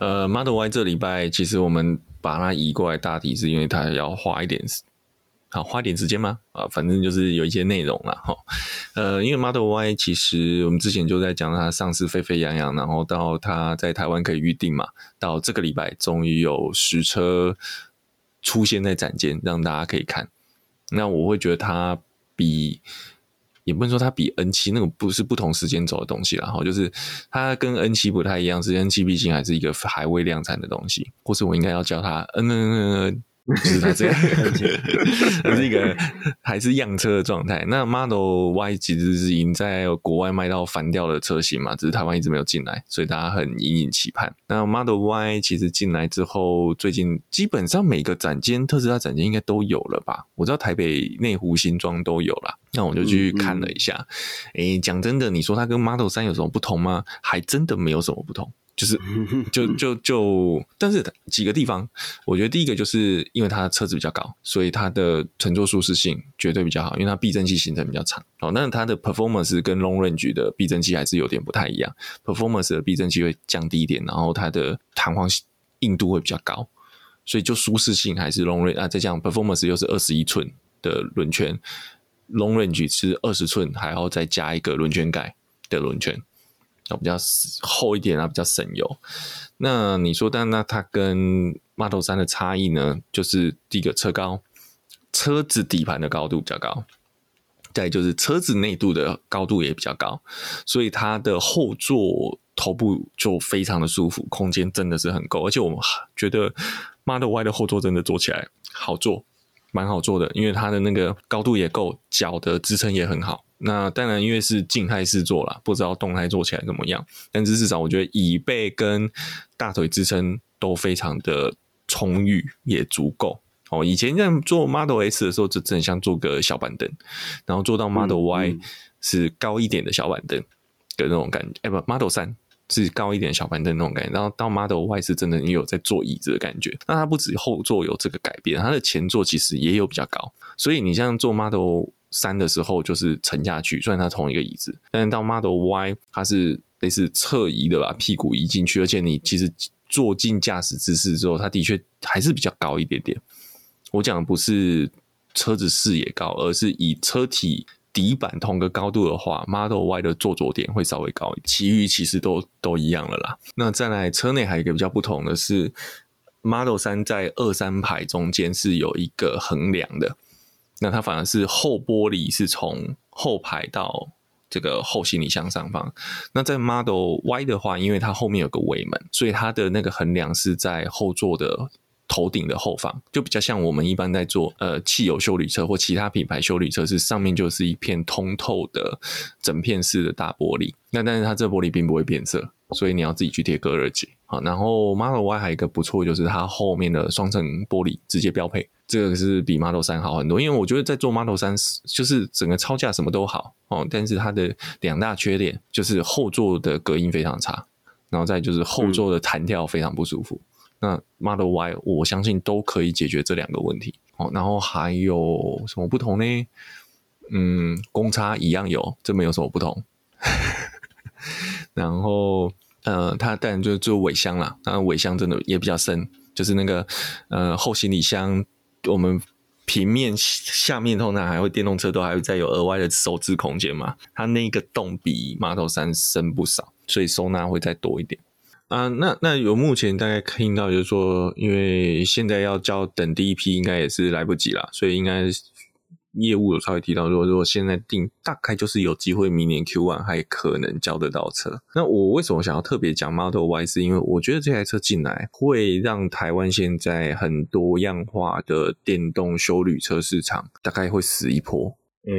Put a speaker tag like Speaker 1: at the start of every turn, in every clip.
Speaker 1: 呃，Model Y 这礼拜其实我们把它移过来，大体是因为它要花一点时，好花一点时间吗？啊，反正就是有一些内容了哈。呃，因为 Model Y 其实我们之前就在讲它上市沸沸扬扬，然后到它在台湾可以预定嘛，到这个礼拜终于有实车出现在展间，让大家可以看。那我会觉得它比。也不能说它比 N 七那个不是不同时间走的东西啦，哈，就是它跟 N 七不太一样，是 N 七毕竟还是一个还未量产的东西，或是我应该要叫它 N N N N。就是它 这样，它是一个还是样车的状态。那 Model Y 其实是已经在国外卖到翻掉的车型嘛，只是台湾一直没有进来，所以大家很隐隐期盼。那 Model Y 其实进来之后，最近基本上每个展间特斯拉展间应该都有了吧？我知道台北内湖新庄都有啦。那我就去看了一下。诶、嗯，讲、嗯欸、真的，你说它跟 Model 3有什么不同吗？还真的没有什么不同。就是，就就就，但是几个地方，我觉得第一个就是因为它车子比较高，所以它的乘坐舒适性绝对比较好，因为它避震器行程比较长。哦，那它的 performance 跟 long range 的避震器还是有点不太一样，performance 的避震器会降低一点，然后它的弹簧硬度会比较高，所以就舒适性还是 long range 啊。再讲 performance 又是二十一寸的轮圈，long range 是二十寸，还要再加一个轮圈盖的轮圈。比较厚一点啊，比较省油。那你说，但那它跟 Model 3的差异呢？就是第一个车高，车子底盘的高度比较高，再就是车子内部的高度也比较高，所以它的后座头部就非常的舒服，空间真的是很够。而且我们觉得 Model Y 的后座真的坐起来好坐，蛮好坐的，因为它的那个高度也够，脚的支撑也很好。那当然，因为是静态式坐啦，不知道动态做起来怎么样。但是至少我觉得椅背跟大腿支撑都非常的充裕，也足够。哦，以前在做 Model S 的时候，就真的像坐个小板凳，然后坐到 Model Y 是高一点的小板凳的那种感觉。哎、嗯嗯欸，不，Model 三是高一点的小板凳那种感觉，然后到 Model Y 是真的你有在坐椅子的感觉。那它不止后座有这个改变，它的前座其实也有比较高，所以你像坐 Model 三的时候就是沉下去，虽然它同一个椅子，但是到 Model Y 它是类似侧移的吧，屁股移进去，而且你其实坐进驾驶姿势之后，它的确还是比较高一点点。我讲的不是车子视野高，而是以车体底板同个高度的话，Model Y 的坐着点会稍微高，其余其实都都一样了啦。那再来车内还有一个比较不同的是，Model 三在二三排中间是有一个横梁的。那它反而是后玻璃是从后排到这个后行李箱上方。那在 Model Y 的话，因为它后面有个尾门，所以它的那个横梁是在后座的头顶的后方，就比较像我们一般在做呃汽油修理车或其他品牌修理车，是上面就是一片通透的整片式的大玻璃。那但是它这玻璃并不会变色，所以你要自己去贴隔热纸。好，然后 Model Y 还有一个不错，就是它后面的双层玻璃直接标配。这个是比 Model 3好很多，因为我觉得在做 Model 3就是整个超价什么都好哦，但是它的两大缺点就是后座的隔音非常差，然后再就是后座的弹跳非常不舒服。那 Model Y 我相信都可以解决这两个问题哦。然后还有什么不同呢？嗯，公差一样有，这没有什么不同。然后呃，它当然就就尾箱啦，它尾箱真的也比较深，就是那个呃后行李箱。我们平面下面通常还会电动车都还会再有额外的收支空间嘛？它那个洞比马头山深不少，所以收纳会再多一点啊。那那有目前大概听到就是说，因为现在要交等第一批，应该也是来不及了，所以应该。业务有稍微提到，如果如果现在定，大概就是有机会明年 Q1 还可能交得到车。那我为什么想要特别讲 Model Y？是因为我觉得这台车进来会让台湾现在很多样化的电动修旅车市场大概会死一波。嗯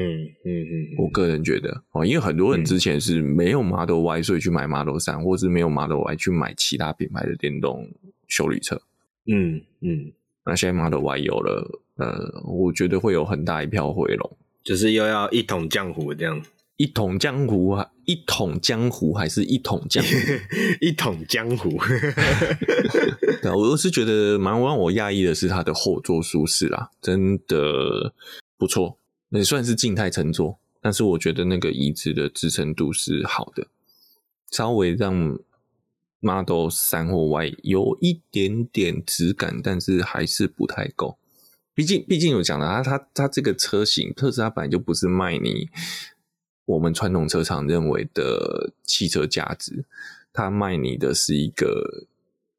Speaker 1: 嗯嗯，我个人觉得哦，因为很多人之前是没有 Model Y，所以去买 Model 三或是没有 Model Y 去买其他品牌的电动休旅车。嗯嗯，那现在 Model Y 有了。呃，我觉得会有很大一票回笼，
Speaker 2: 就是又要一统江湖这样，
Speaker 1: 一统江湖啊，一统江湖还是一统江湖？
Speaker 2: 一统江湖。
Speaker 1: 对，我是觉得蛮让我讶异的是它的后座舒适啦，真的不错。也算是静态乘坐，但是我觉得那个椅子的支撑度是好的，稍微让 Model 三或 Y 有一点点质感，但是还是不太够。毕竟，毕竟有讲了，它它它这个车型，特斯拉本来就不是卖你我们传统车厂认为的汽车价值，它卖你的是一个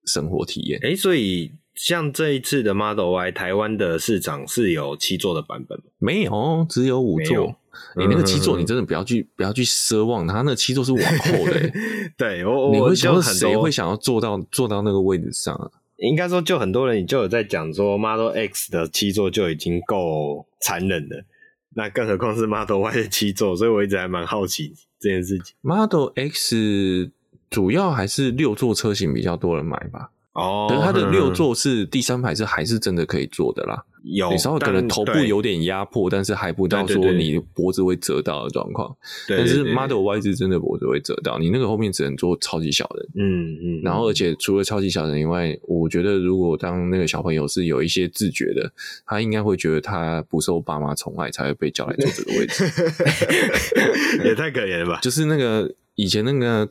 Speaker 1: 生活体验。
Speaker 2: 哎，所以像这一次的 Model Y，台湾的市场是有七座的版本吗？
Speaker 1: 没有，只有五座。你那个七座，你真的不要去不要去奢望它，那个七座是往后的、欸。
Speaker 2: 对我，
Speaker 1: 你会
Speaker 2: 想说
Speaker 1: 谁会想要坐到坐到那个位置上啊？
Speaker 2: 应该说，就很多人就有在讲说，Model X 的七座就已经够残忍了，那更何况是 Model Y 的七座，所以我一直还蛮好奇这件事情。
Speaker 1: Model X 主要还是六座车型比较多人买吧？哦，可是它的六座是第三排是还是真的可以坐的啦。
Speaker 2: 有，
Speaker 1: 你稍微可能头部有点压迫，但是还不到说你脖子会折到的状况。但是 Model Y 是真的脖子会折到，你那个后面只能坐超级小人。
Speaker 2: 嗯嗯。然
Speaker 1: 后，而且除了超级小人以外，我觉得如果当那个小朋友是有一些自觉的，他应该会觉得他不受爸妈宠爱，才会被叫来坐这个位置。
Speaker 2: 也太可怜了吧！
Speaker 1: 就是那个以前那个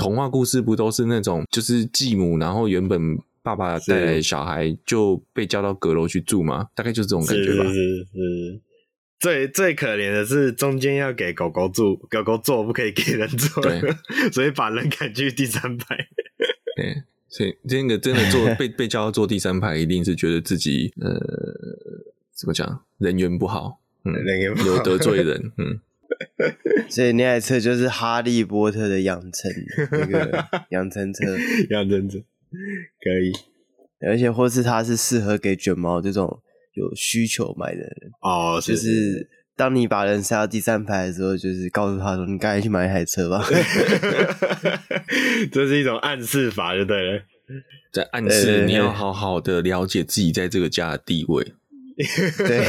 Speaker 1: 童话故事，不都是那种就是继母，然后原本。爸爸带来小孩就被叫到阁楼去住吗？大概就是这种感觉吧。
Speaker 2: 是是是，最最可怜的是中间要给狗狗住，狗狗坐不可以给人坐，所以把人赶去第三排。
Speaker 1: 对，所以这个真的坐被被叫到坐第三排，一定是觉得自己呃怎么讲人缘不好，嗯，
Speaker 2: 人缘不好
Speaker 1: 有得罪人，嗯。
Speaker 3: 所以那台车就是哈利波特的养成那个 养成车，
Speaker 2: 养成车。可以，
Speaker 3: 而且或是它是适合给卷毛这种有需求买的人
Speaker 2: 哦，
Speaker 3: 就是当你把人塞到第三排的时候，就是告诉他说：“你赶紧去买一台车吧。”
Speaker 2: 这是一种暗示法，就对了，
Speaker 1: 在暗示你要好好的了解自己在这个家的地位。
Speaker 3: 对。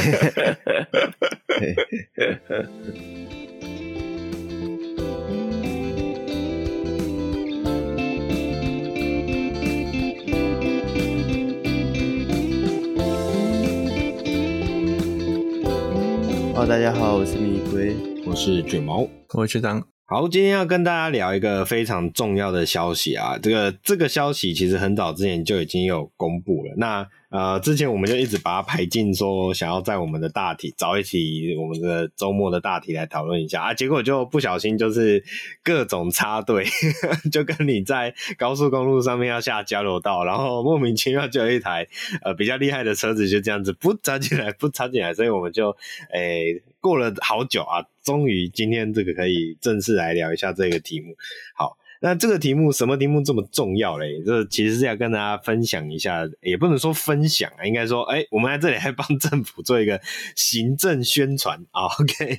Speaker 3: 大家好，我是米龟，
Speaker 2: 我是卷毛，
Speaker 1: 我是学长。
Speaker 2: 好，今天要跟大家聊一个非常重要的消息啊！这个这个消息其实很早之前就已经有公布了。那呃，之前我们就一直把它排进，说想要在我们的大体找一起我们的周末的大体来讨论一下啊，结果就不小心就是各种插队，就跟你在高速公路上面要下交流道，然后莫名其妙就有一台呃比较厉害的车子就这样子不插进来，不插进来，所以我们就诶、过了好久啊，终于今天这个可以正式来聊一下这个题目，好。那这个题目什么题目这么重要嘞？这其实是要跟大家分享一下，也不能说分享啊，应该说，哎，我们在这里还帮政府做一个行政宣传啊。OK，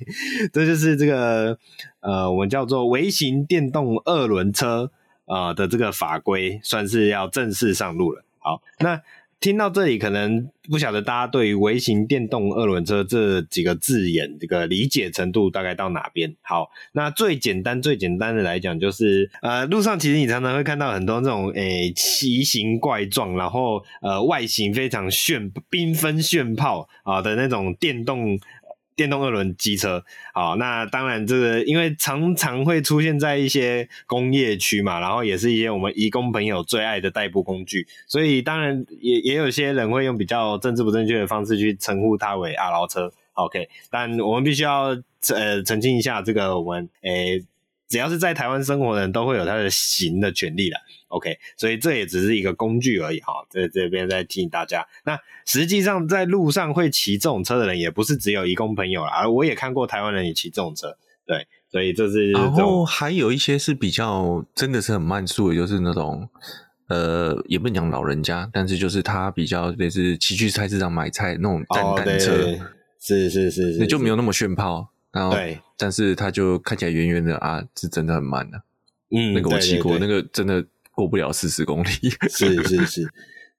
Speaker 2: 这就是这个呃，我们叫做微型电动二轮车啊的这个法规，算是要正式上路了。好，那。听到这里，可能不晓得大家对于微型电动二轮车这几个字眼，这个理解程度大概到哪边？好，那最简单、最简单的来讲，就是呃，路上其实你常常会看到很多这种诶奇形怪状，然后呃外形非常炫、缤纷炫炮啊的那种电动。电动二轮机车，好，那当然这个因为常常会出现在一些工业区嘛，然后也是一些我们移工朋友最爱的代步工具，所以当然也也有些人会用比较政治不正确的方式去称呼它为阿劳车，OK，但我们必须要呃澄清一下，这个我们诶、只要是在台湾生活的人都会有他的行的权利的。OK，所以这也只是一个工具而已哈，在这边再提醒大家。那实际上在路上会骑这种车的人，也不是只有义工朋友啦，而我也看过台湾人也骑这种车，对，所以这是。然
Speaker 1: 后还有一些是比较真的是很慢速的，就是那种呃，也不能讲老人家，但是就是他比较类似骑去菜市场买菜那种单单车，
Speaker 2: 哦、是是是
Speaker 1: 就没有那么炫炮，然后
Speaker 2: 对，
Speaker 1: 但是它就看起来圆圆的啊，是真的很慢的、啊。
Speaker 2: 嗯，
Speaker 1: 那个我
Speaker 2: 骑过，
Speaker 1: 那个真的。过不了四十公里，
Speaker 2: 是是是，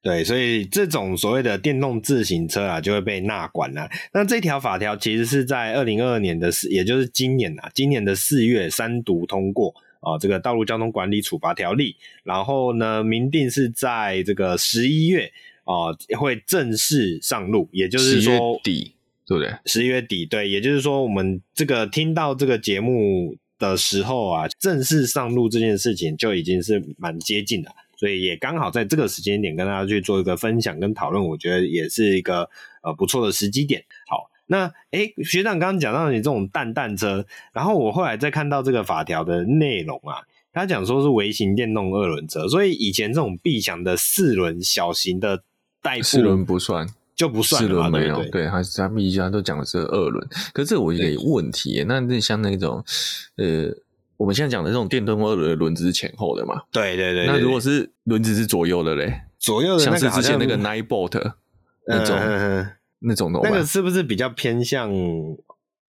Speaker 2: 对，所以这种所谓的电动自行车啊，就会被纳管了。那这条法条其实是在二零二二年的四，也就是今年啊，今年的四月三读通过啊，这个道路交通管理处罚条例。然后呢，明定是在这个十一月啊，会正式上路，也就是说
Speaker 1: 底，对不对？
Speaker 2: 十一月底，对，也就是说，我们这个听到这个节目。的时候啊，正式上路这件事情就已经是蛮接近了，所以也刚好在这个时间点跟大家去做一个分享跟讨论，我觉得也是一个呃不错的时机点。好，那诶学长刚刚讲到你这种蛋蛋车，然后我后来再看到这个法条的内容啊，他讲说是微型电动二轮车，所以以前这种必享的四轮小型的代步，
Speaker 1: 四轮不算。
Speaker 2: 就不算
Speaker 1: 四轮没有，
Speaker 2: 对，对，
Speaker 1: 对，他他们一家都讲的是二轮，可是这我有一个问题，那那像那种呃，我们现在讲的这种电动二轮的轮子是前后的嘛？
Speaker 2: 对对对，对，
Speaker 1: 那如果是轮子是左右的嘞？
Speaker 2: 左右的，像是
Speaker 1: 之前那个 Nine Bolt 那种、嗯、那种的，
Speaker 2: 那个是不是比较偏向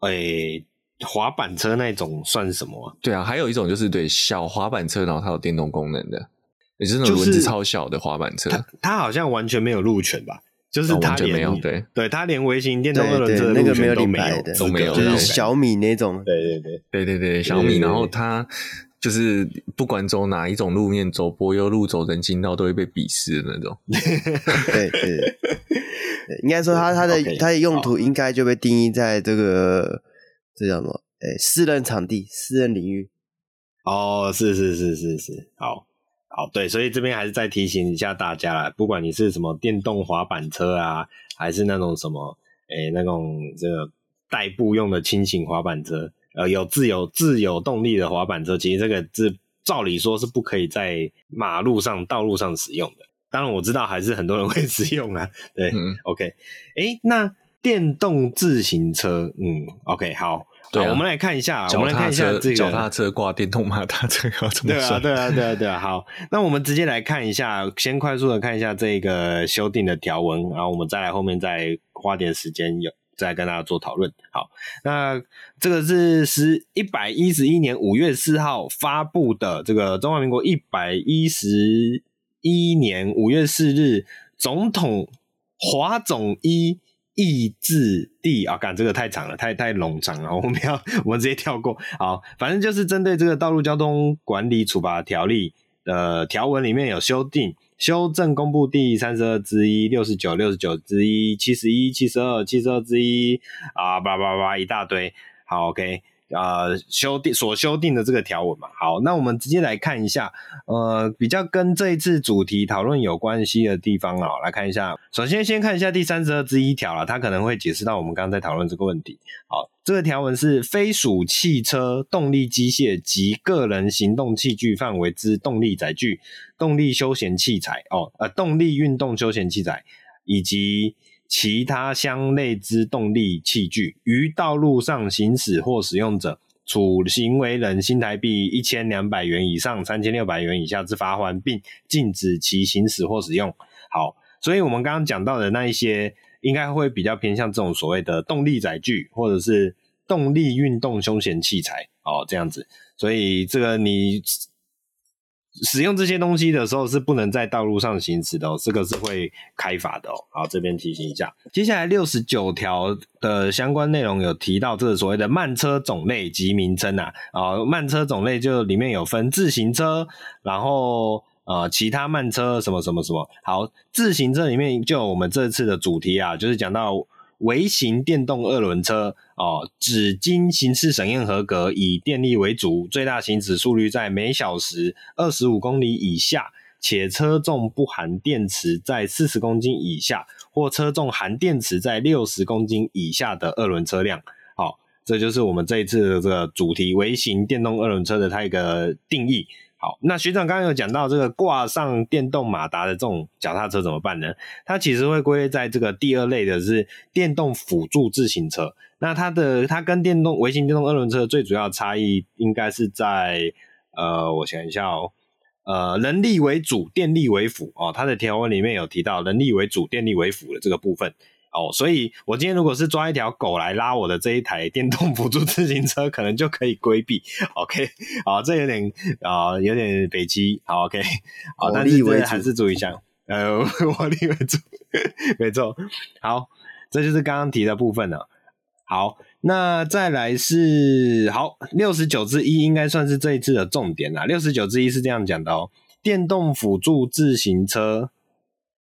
Speaker 2: 诶、欸、滑板车那种算什么、啊？
Speaker 1: 对啊，还有一种就是对小滑板车，然后它有电动功能的，也是那种轮子超小的滑板车，
Speaker 2: 它，它好像完全没有路权吧？就是他连、哦、没有对对，他连微型电动二轮车那个没有领牌的
Speaker 1: 都没有，
Speaker 3: 就是小米那种。
Speaker 2: 对对对
Speaker 1: 对对对，小米。然后他就是不管走哪一种路面，走柏油路、走人行道，都会被鄙视的那种。
Speaker 3: 对对 对，应该说他他的他的用途应该就被定义在这个这叫什么？哎，私人场地、私人领域。
Speaker 2: 哦，是是是是是，好。好，对，所以这边还是再提醒一下大家啦，不管你是什么电动滑板车啊，还是那种什么，诶、欸，那种这个代步用的轻型滑板车，呃，有自有自有动力的滑板车，其实这个是照理说是不可以在马路上、道路上使用的。当然我知道还是很多人会 使用啊，对、嗯、，OK，诶、欸，那电动自行车，嗯，OK，好。对、啊，我们来看一下，我们来看一下这个
Speaker 1: 脚踏车挂电动马达车要怎么
Speaker 2: 对啊，对啊，对啊，对啊。好，那我们直接来看一下，先快速的看一下这个修订的条文，然后我们再来后面再花点时间有再跟大家做讨论。好，那这个是十一百一十一年五月四号发布的这个中华民国一百一十一年五月四日总统华总一。意志地啊，干这个太长了，太太冗长了，我们要 我们直接跳过。好，反正就是针对这个《道路交通管理处罚条例》的条文里面有修订、修正公布第三十二之一、六十九、六十九之一、七十一、七十二、七十二之一啊，叭叭叭一大堆。好，OK。呃，修订所修订的这个条文嘛，好，那我们直接来看一下，呃，比较跟这一次主题讨论有关系的地方啊，来看一下。首先，先看一下第三十二之一条了，它可能会解释到我们刚刚在讨论这个问题。好，这个条文是非属汽车、动力机械及个人行动器具范围之动力载具、动力休闲器材哦，呃，动力运动休闲器材以及。其他相类之动力器具，于道路上行驶或使用者，处行为人新台币一千两百元以上三千六百元以下之罚锾，并禁止其行驶或使用。好，所以我们刚刚讲到的那一些，应该会比较偏向这种所谓的动力载具，或者是动力运动休闲器材哦，这样子。所以这个你。使用这些东西的时候是不能在道路上行驶的哦，这个是会开罚的哦。好，这边提醒一下。接下来六十九条的相关内容有提到这个所谓的慢车种类及名称啊。啊，慢车种类就里面有分自行车，然后呃其他慢车什么什么什么。好，自行车里面就有我们这次的主题啊，就是讲到。微型电动二轮车哦，只经行驶审验合格，以电力为主，最大行驶速率在每小时二十五公里以下，且车重不含电池在四十公斤以下，或车重含电池在六十公斤以下的二轮车辆。好、这就是我们这一次的这个主题——微型电动二轮车的它一个定义。好，那学长刚刚有讲到这个挂上电动马达的这种脚踏车怎么办呢？它其实会归类在这个第二类的是电动辅助自行车。那它的它跟电动微型电动二轮车最主要的差异应该是在呃，我想一下哦，呃，人力为主，电力为辅哦。它的条文里面有提到人力为主，电力为辅的这个部分。哦，所以我今天如果是抓一条狗来拉我的这一台电动辅助自行车，可能就可以规避。OK，好，这有点啊、呃，有点北七。好，OK，好，但是还是注意一下。呃，火力为主，没错。好，这就是刚刚提的部分了。好，那再来是好六十九之一，应该算是这一次的重点啦。六十九之一是这样讲的哦，电动辅助自行车，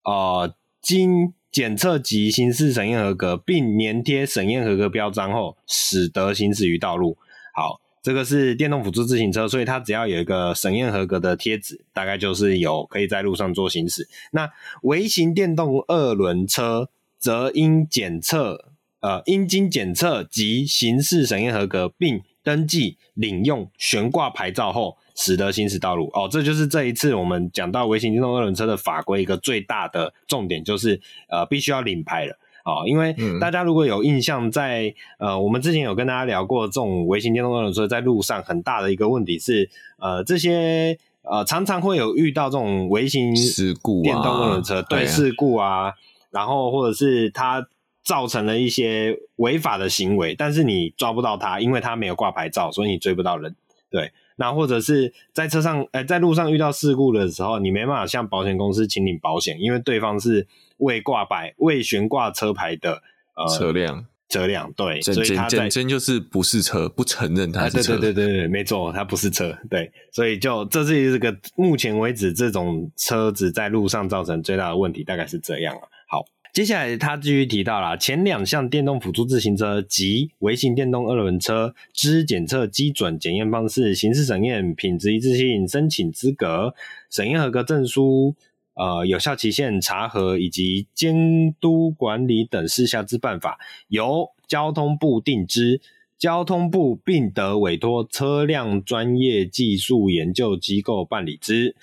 Speaker 2: 呃，经。检测及行驶审验合格，并粘贴审验合格标章后，使得行驶于道路。好，这个是电动辅助自行车，所以它只要有一个审验合格的贴纸，大概就是有可以在路上做行驶。那微型电动二轮车则应检测，呃，应经检测及行驶审验合格，并登记领用悬挂牌照后，使得行驶道路。哦，这就是这一次我们讲到微型电动二轮车的法规一个最大的重点，就是呃，必须要领牌了。哦，因为大家如果有印象在，呃，我们之前有跟大家聊过，这种微型电动二轮车在路上很大的一个问题是，呃，这些呃常常会有遇到这种微型
Speaker 1: 事故
Speaker 2: 电动二轮车对事故啊，然后或者是它造成了一些违法的行为，但是你抓不到它，因为它没有挂牌照，所以你追不到人。对，那或者是在车上，呃，在路上遇到事故的时候，你没办法向保险公司请领保险，因为对方是。未挂牌、未悬挂车牌的呃
Speaker 1: 车
Speaker 2: 辆，车辆
Speaker 1: 对，
Speaker 2: 所以他
Speaker 1: 真真就是不是车，不承认它是车。
Speaker 2: 啊、对对对对没错，它不是车。对，所以就这是这个目前为止这种车子在路上造成最大的问题，大概是这样了。好，接下来他继续提到了前两项电动辅助自行车及微型电动二轮车之检测基准、检验方式、形式审验、品质一致性、申请资格、审验合格证书。呃，有效期限查核以及监督管理等事项之办法，由交通部定之。交通部并得委托车辆专业技术研究机构办理之。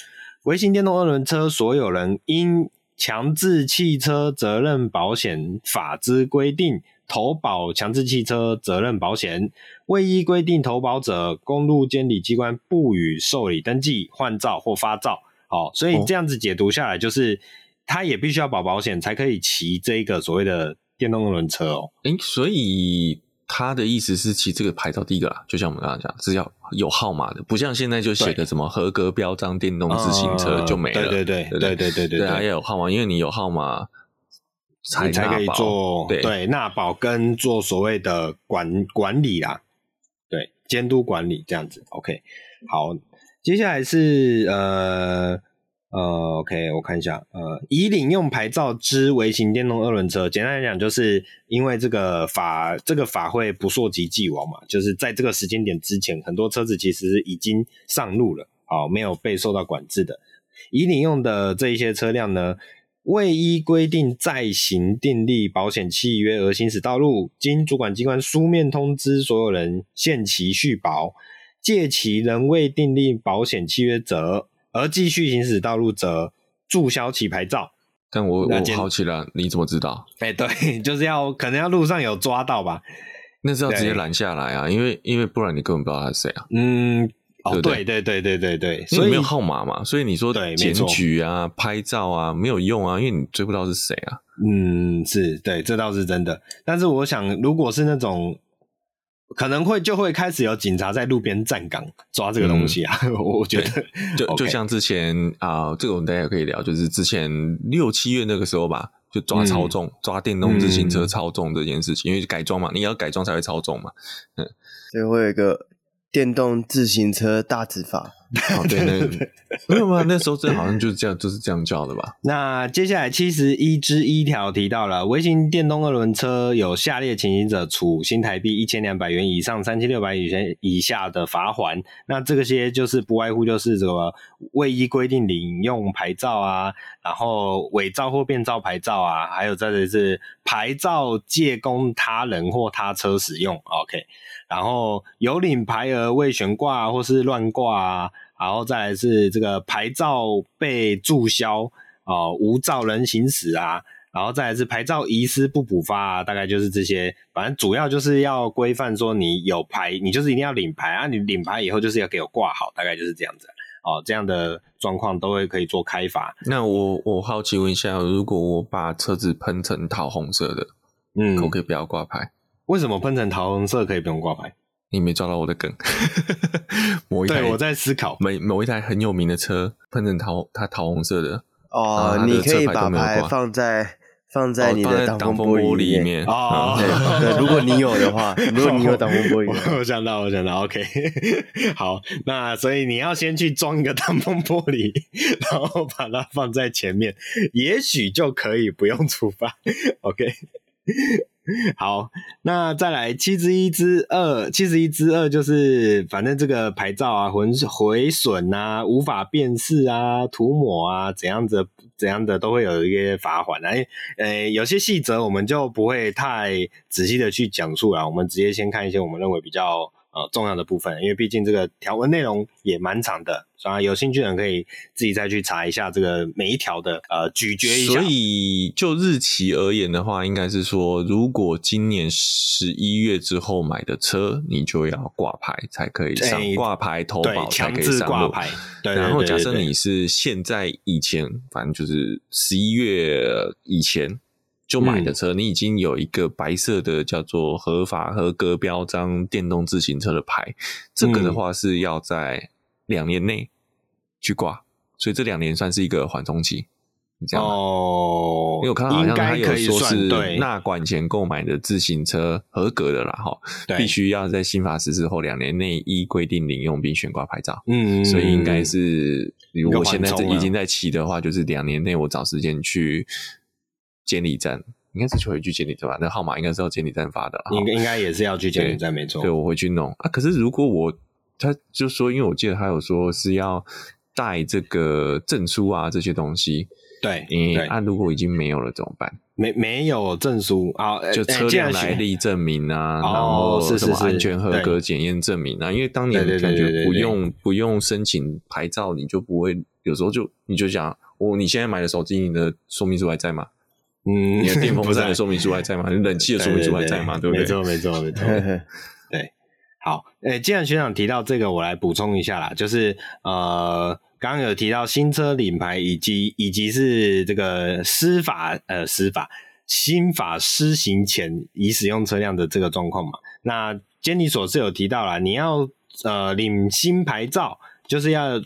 Speaker 2: 微型电动二轮车所有人因强制汽车责任保险法之规定投保强制汽车责任保险，未依规定投保者，公路监理机关不予受理登记、换照或发照。哦，所以这样子解读下来，就是、哦、他也必须要保保险，才可以骑这个所谓的电动轮车哦。
Speaker 1: 诶、所以他的意思是骑这个牌照第一个啦，就像我们刚刚讲，是要有号码的，不像现在就写的什么合格标章电动自行车就没了。
Speaker 2: 对对对对对对对，
Speaker 1: 对要有号码，因为你有号码才
Speaker 2: 才可以做对纳保跟做所谓的管管理啦，对监督管理这样子。OK，好，接下来是呃。呃，OK，我看一下，呃，已领用牌照之微型电动二轮车，简单来讲，就是因为这个法这个法会不溯及既往嘛，就是在这个时间点之前，很多车子其实已经上路了，好，没有被受到管制的。已领用的这一些车辆呢，未依规定再行订立保险契约而行驶道路，经主管机关书面通知所有人限期续保。届期仍未订立保险契约者，而继续行驶道路者，注销其牌照。
Speaker 1: 但我我好奇了，你怎么知道？
Speaker 2: 哎、欸，对，就是要可能要路上有抓到吧？
Speaker 1: 那是要直接拦下来啊，因为因为不然你根本不知道他是谁啊。
Speaker 2: 嗯，哦，对对对对对对，
Speaker 1: 所以没有号码嘛，所以你说检举啊、拍照啊没有用啊，因为你追不到是谁啊。
Speaker 2: 嗯，是对，这倒是真的。但是我想，如果是那种。可能会就会开始有警察在路边站岗抓这个东西啊，嗯、我觉得
Speaker 1: 就就像之前啊、呃，这个我们大家也可以聊，就是之前六七月那个时候吧，就抓超重、嗯、抓电动自行车超重这件事情，嗯、因为改装嘛，你要改装才会超重嘛，嗯，
Speaker 3: 所以会有一个电动自行车大执法。
Speaker 1: 哦，对 对对，没有吗？那时候这好像就是这样，就是这样叫的吧？
Speaker 2: 那接下来七十一之一条提到了，微型电动二轮车有下列情形者，处新台币一千两百元以上三千六百元以下的罚锾。那这个些就是不外乎就是这个未依规定领用牌照啊，然后伪造或变造牌照啊，还有再来是牌照借供他人或他车使用。OK。然后有领牌额未悬挂或是乱挂啊，然后再来是这个牌照被注销啊、呃，无照人行驶啊，然后再来是牌照遗失不补发啊，大概就是这些。反正主要就是要规范说你有牌，你就是一定要领牌啊，你领牌以后就是要给我挂好，大概就是这样子哦。这样的状况都会可以做开发。
Speaker 1: 那我我好奇问一下，如果我把车子喷成桃红色的，嗯，可不可以不要挂牌？
Speaker 2: 为什么喷成桃红色可以不用挂牌？
Speaker 1: 你没抓到我的梗。
Speaker 2: 某一台对，我在思考。
Speaker 1: 某某一台很有名的车喷成桃，它桃红色的
Speaker 3: 哦。你可以把牌放在放在你的挡风玻璃里面
Speaker 2: 哦。
Speaker 3: 对，如果你有的话，如果你有挡风玻璃，
Speaker 2: 我想到，我想到，OK。好，那所以你要先去装一个挡风玻璃，然后把它放在前面，也许就可以不用处罚。OK。好，那再来七十一之二，七十一之二就是反正这个牌照啊，毁毁损啊，无法辨识啊，涂抹啊，怎样子怎样的都会有一些罚款啊。呃，有些细则我们就不会太仔细的去讲述了，我们直接先看一些我们认为比较。呃，重要的部分，因为毕竟这个条文内容也蛮长的，所以有兴趣的人可以自己再去查一下这个每一条的呃咀嚼一下。
Speaker 1: 所以就日期而言的话，应该是说，如果今年十一月之后买的车，你就要挂牌才可以上，挂牌投保才可以上路。
Speaker 2: 对，
Speaker 1: 然后假设你是现在以前，反正就是十一月以前。就买的车，你已经有一个白色的叫做合法合格标章电动自行车的牌，这个的话是要在两年内去挂，所以这两年算是一个缓冲期，你这样
Speaker 2: 哦。
Speaker 1: 因为我看到好像他有说是纳管前购买的自行车合格的啦，哈，必须要在新法实施后两年内依规定领用并悬挂牌照。嗯，所以应该是如果现在已经在骑的话，就是两年内我找时间去。监理站应该是去回去监理站吧？那号码应该是要监理站发的，
Speaker 2: 应应该也是要去监理站，没错。
Speaker 1: 对，我会去弄啊。可是如果我，他就说，因为我记得他有说是要带这个证书啊这些东西。
Speaker 2: 对，
Speaker 1: 嗯，那、啊、如果已经没有了怎么办？
Speaker 2: 没没有证书啊？
Speaker 1: 就车辆来历证明啊，然后是什么安全合格检验证明啊？因为当年感觉不用不用申请牌照，你就不会有时候就你就想，我、哦、你现在买的手机，你的说明书还在吗？嗯，你的电风扇的说明书还在吗？你冷气的说明书还在吗？对不对？
Speaker 2: 没错，没错，没错。对，好，诶、欸，既然学长提到这个，我来补充一下啦，就是呃，刚刚有提到新车领牌以及以及是这个司法呃司法新法施行前已使用车辆的这个状况嘛。那监理所是有提到啦，你要呃领新牌照，就是要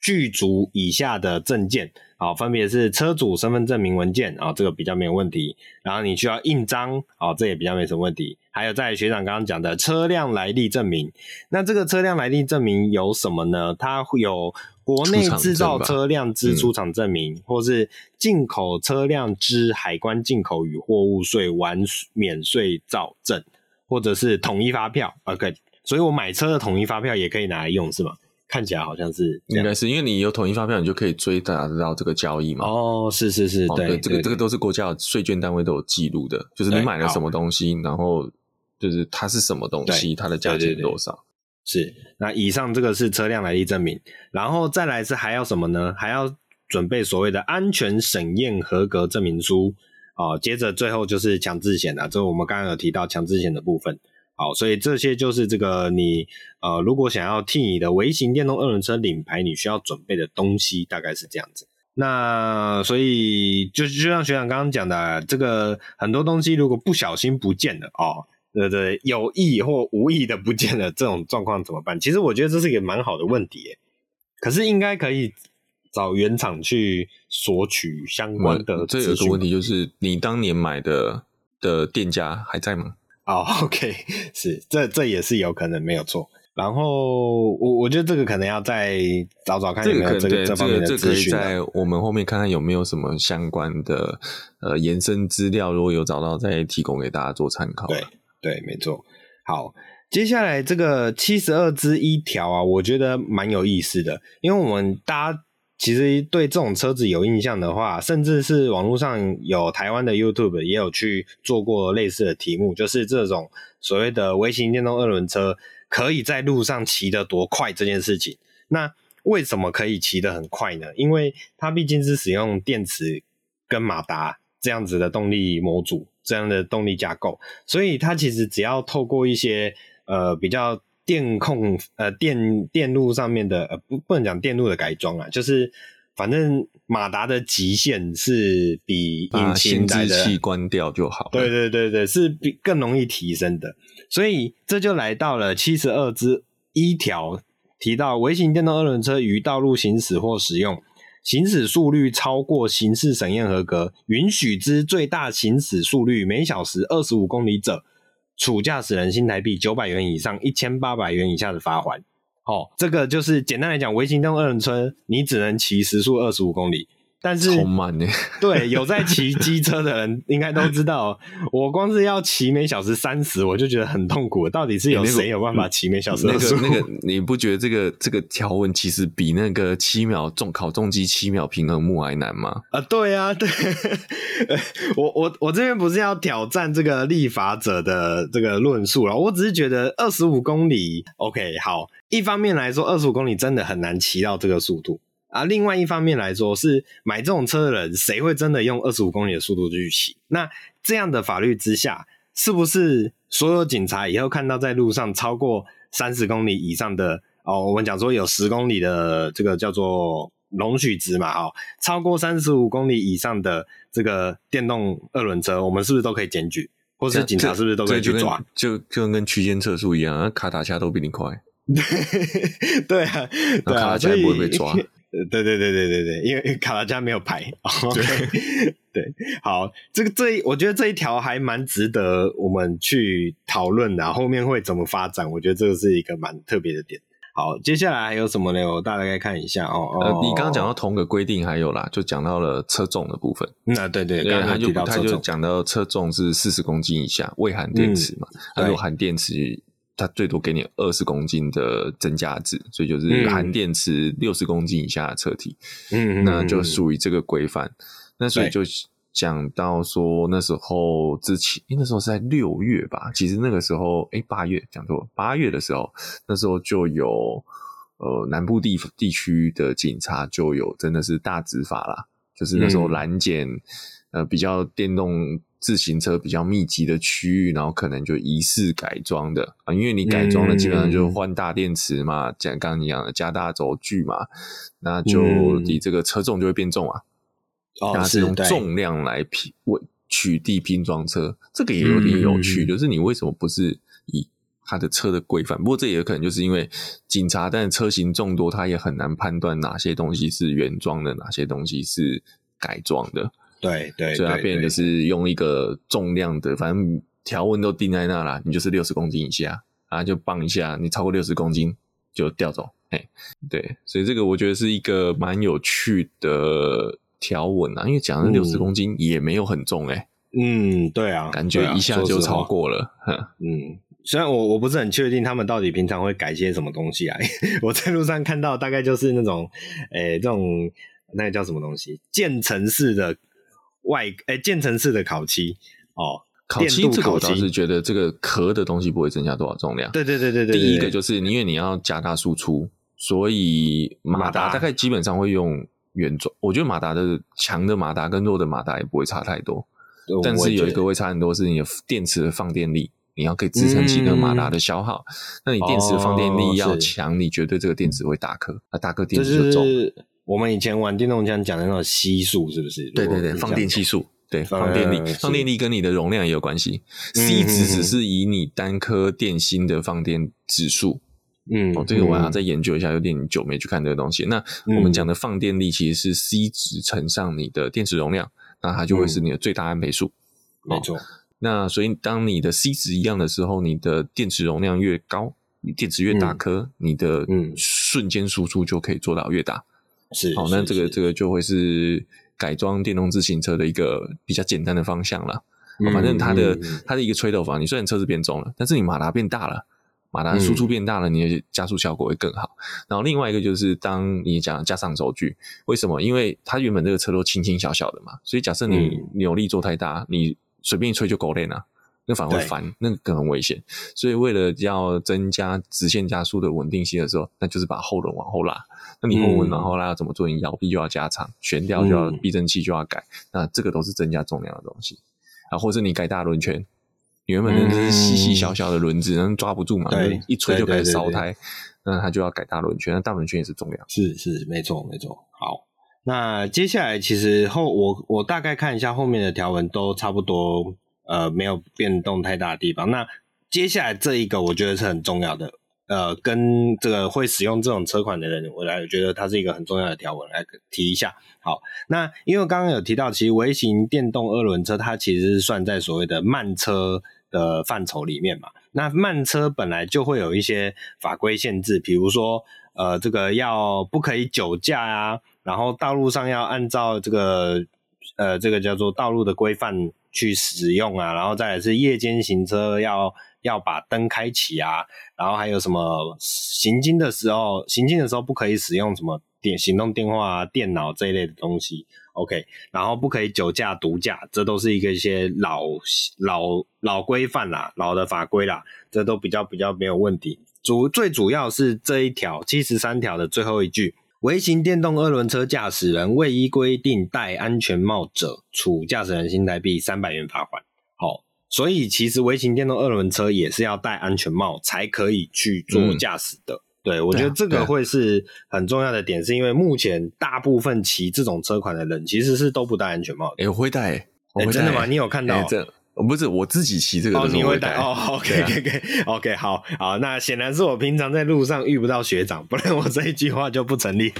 Speaker 2: 具足以下的证件。好，分别是车主身份证明文件啊，这个比较没有问题。然后你需要印章，啊，这也比较没什么问题。还有在学长刚刚讲的车辆来历证明，那这个车辆来历证明有什么呢？它会有国内制造车辆之出厂证明，或是进口车辆之海关进口与货物税完免税照证，或者是统一发票。OK，所以我买车的统一发票也可以拿来用，是吗？看起来好像是，
Speaker 1: 应该是因为你有统一发票，你就可以追查得到这个交易嘛。
Speaker 2: 哦，是是是，对，
Speaker 1: 对，这个这个都是国家税捐单位都有记录的，就是你买了什么东西，然后就是它是什么东西，它的价钱多少。
Speaker 2: 是，那以上这个是车辆来历证明，然后再来是还要什么呢？还要准备所谓的安全审验合格证明书哦，接着最后就是强制险啊，这是我们刚刚有提到强制险的部分。好，所以这些就是这个你呃，如果想要替你的微型电动二轮车领牌，你需要准备的东西大概是这样子。那所以就就像学长刚刚讲的，这个很多东西如果不小心不见了哦，对对，有意或无意的不见了，这种状况怎么办？其实我觉得这是一个蛮好的问题耶，可是应该可以找原厂去索取相关的。
Speaker 1: 这有个问题就是，你当年买的的店家还在吗？
Speaker 2: 哦、oh，OK，是，这这也是有可能没有错。然后我我觉得这个可能要再找找看有没有这个这，这方面的资讯，啊。
Speaker 1: 在我们后面看看有没有什么相关的呃延伸资料，如果有找到再提供给大家做参考。
Speaker 2: 对对，没错。好，接下来这个七十二之一条啊，我觉得蛮有意思的，因为我们大家。其实对这种车子有印象的话，甚至是网络上有台湾的 YouTube 也有去做过类似的题目，就是这种所谓的微型电动二轮车可以在路上骑得多快这件事情。那为什么可以骑得很快呢？因为它毕竟是使用电池跟马达这样子的动力模组，这样的动力架构，所以它其实只要透过一些呃比较。电控呃电电路上面的呃不不能讲电路的改装啊，就是反正马达的极限是比引擎的
Speaker 1: 器关掉就好。
Speaker 2: 对对对对，是比更容易提升的，所以这就来到了七十二之一条，提到微型电动二轮车于道路行驶或使用，行驶速率超过行驶审验合格允许之最大行驶速率每小时二十五公里者。处驾驶人新台币九百元以上一千八百元以下的罚款。哦，这个就是简单来讲，微型电动二轮车你只能骑时速二十五公里。但是
Speaker 1: 超慢呢。
Speaker 2: 对，有在骑机车的人应该都知道，我光是要骑每小时三十，我就觉得很痛苦。到底是有谁有办法骑每小时？
Speaker 1: 那个那个，你不觉得这个这个条文其实比那个七秒重考重机七秒平衡木还难吗？
Speaker 2: 啊、呃，对啊，对，我我我这边不是要挑战这个立法者的这个论述了，我只是觉得二十五公里，OK，好，一方面来说，二十五公里真的很难骑到这个速度。啊，另外一方面来说，是买这种车的人，谁会真的用二十五公里的速度去骑？那这样的法律之下，是不是所有警察以后看到在路上超过三十公里以上的哦，我们讲说有十公里的这个叫做容许值嘛？哦，超过三十五公里以上的这个电动二轮车，我们是不是都可以检举？或是警察是不是都可以去抓？
Speaker 1: 就就跟区间测速一样，卡达恰都比你快。
Speaker 2: 对啊，对啊，
Speaker 1: 所以不会被抓。
Speaker 2: 对对对对对对，因为卡达加没有牌。对 对，好，这个这一，我觉得这一条还蛮值得我们去讨论的，后面会怎么发展？我觉得这个是一个蛮特别的点。好，接下来还有什么呢？我大概看一下哦。
Speaker 1: 呃，你刚刚讲到同个规定还有啦，就讲到了车重的部分。
Speaker 2: 那、嗯、对对，刚刚
Speaker 1: 他就他就讲到车重是四十公斤以下，未含电池嘛，如果含电池。它最多给你二十公斤的增加值，所以就是含电池六十公斤以下的车体，嗯，那就属于这个规范。那所以就讲到说，那时候之前，因为那时候是在六月吧，其实那个时候，哎八月讲错，八月的时候，那时候就有呃南部地地区的警察就有真的是大执法啦，就是那时候拦检呃比较电动。自行车比较密集的区域，然后可能就疑似改装的啊，因为你改装的，基本上就换大电池嘛，像刚刚你讲的加大轴距嘛，那就你这个车重就会变重啊。哦、嗯，是用重量来拼为取缔拼装车，这个也有点有趣，就是你为什么不是以他的车的规范？不过这也可能就是因为警察，但车型众多，他也很难判断哪些东西是原装的，哪些东西是改装的。
Speaker 2: 对对，
Speaker 1: 所以它变成就是用一个重量的，反正条纹都定在那啦，你就是六十公斤以下啊，就绑一下，你超过六十公斤就调走。哎，对，所以这个我觉得是一个蛮有趣的条纹啊，因为讲的六十公斤也没有很重哎、欸。
Speaker 2: 嗯，对啊，
Speaker 1: 感觉一下就超过了。
Speaker 2: 嗯，虽然我我不是很确定他们到底平常会改些什么东西啊，我在路上看到大概就是那种，诶，这种那个叫什么东西，渐层式的。外诶，渐层式的烤漆哦，
Speaker 1: 烤漆这个我倒是觉得这个壳的东西不会增加多少重量。
Speaker 2: 对对对对对，
Speaker 1: 第一个就是因为你要加大输出，所以马达大概基本上会用原装。我觉得马达的强的马达跟弱的马达也不会差太多，但是有一个会差很多是你的电池的放电力，你要可以支撑起那个马达的消耗。嗯、那你电池的放电力要强，你绝对这个电池会打壳，那大颗电池就重。
Speaker 2: 我们以前玩电动枪讲的那种系数是不是？
Speaker 1: 对对对，放电系数，对，放电力，放电力跟你的容量也有关系。C 值只是以你单颗电芯的放电指数。嗯，哦，这个我要再研究一下，有点久没去看这个东西。那我们讲的放电力其实是 C 值乘上你的电池容量，那它就会是你的最大安培数。
Speaker 2: 没错。
Speaker 1: 那所以当你的 C 值一样的时候，你的电池容量越高，你电池越大颗，你的瞬间输出就可以做到越大。
Speaker 2: 是，
Speaker 1: 好，那这个这个就会是改装电动自行车的一个比较简单的方向了。嗯、反正它的、嗯、它的一个吹头方，你虽然车子变重了，但是你马达变大了，马达输出变大了，你的加速效果会更好。嗯、然后另外一个就是，当你讲加上轴距，为什么？因为它原本这个车都轻轻小小的嘛，所以假设你扭力做太大，你随便一吹就狗链了。那反而会翻，那个更很危险。所以为了要增加直线加速的稳定性的时候，那就是把后轮往后拉。那你后轮往后拉要怎么做？你摇臂就要加长，悬吊就要避震器就要改。那这个都是增加重量的东西啊，或者你改大轮圈，原本那是细细小小的轮子，那抓不住嘛，一吹就开始烧胎，那它就要改大轮圈。那大轮圈也是重量。
Speaker 2: 是是，没错没错。好，那接下来其实后我我大概看一下后面的条文都差不多。呃，没有变动太大的地方。那接下来这一个，我觉得是很重要的。呃，跟这个会使用这种车款的人，我来觉得它是一个很重要的条文，来提一下。好，那因为刚刚有提到，其实微型电动二轮车，它其实是算在所谓的慢车的范畴里面嘛。那慢车本来就会有一些法规限制，比如说，呃，这个要不可以酒驾啊。然后道路上要按照这个呃这个叫做道路的规范去使用啊，然后再来是夜间行车要要把灯开启啊，然后还有什么行经的时候，行进的时候不可以使用什么电行动电话啊、电脑这一类的东西。OK，然后不可以酒驾、毒驾，这都是一个一些老老老规范啦、老的法规啦，这都比较比较没有问题。主最主要是这一条七十三条的最后一句：微型电动二轮车驾驶人未依规定戴安全帽者，处驾驶人新台币三百元罚款。好，所以其实微型电动二轮车也是要戴安全帽才可以去做驾驶的。嗯对，我觉得这个会是很重要的点，是因为目前大部分骑这种车款的人其实是都不戴安全帽的。
Speaker 1: 哎，我会戴，
Speaker 2: 真的吗？你有看到？
Speaker 1: 这不是我自己骑这个
Speaker 2: 哦，
Speaker 1: 你
Speaker 2: 会戴哦？OK，OK，OK，OK，好 好，那显然是我平常在路上遇不到学长，不然我这一句话就不成立。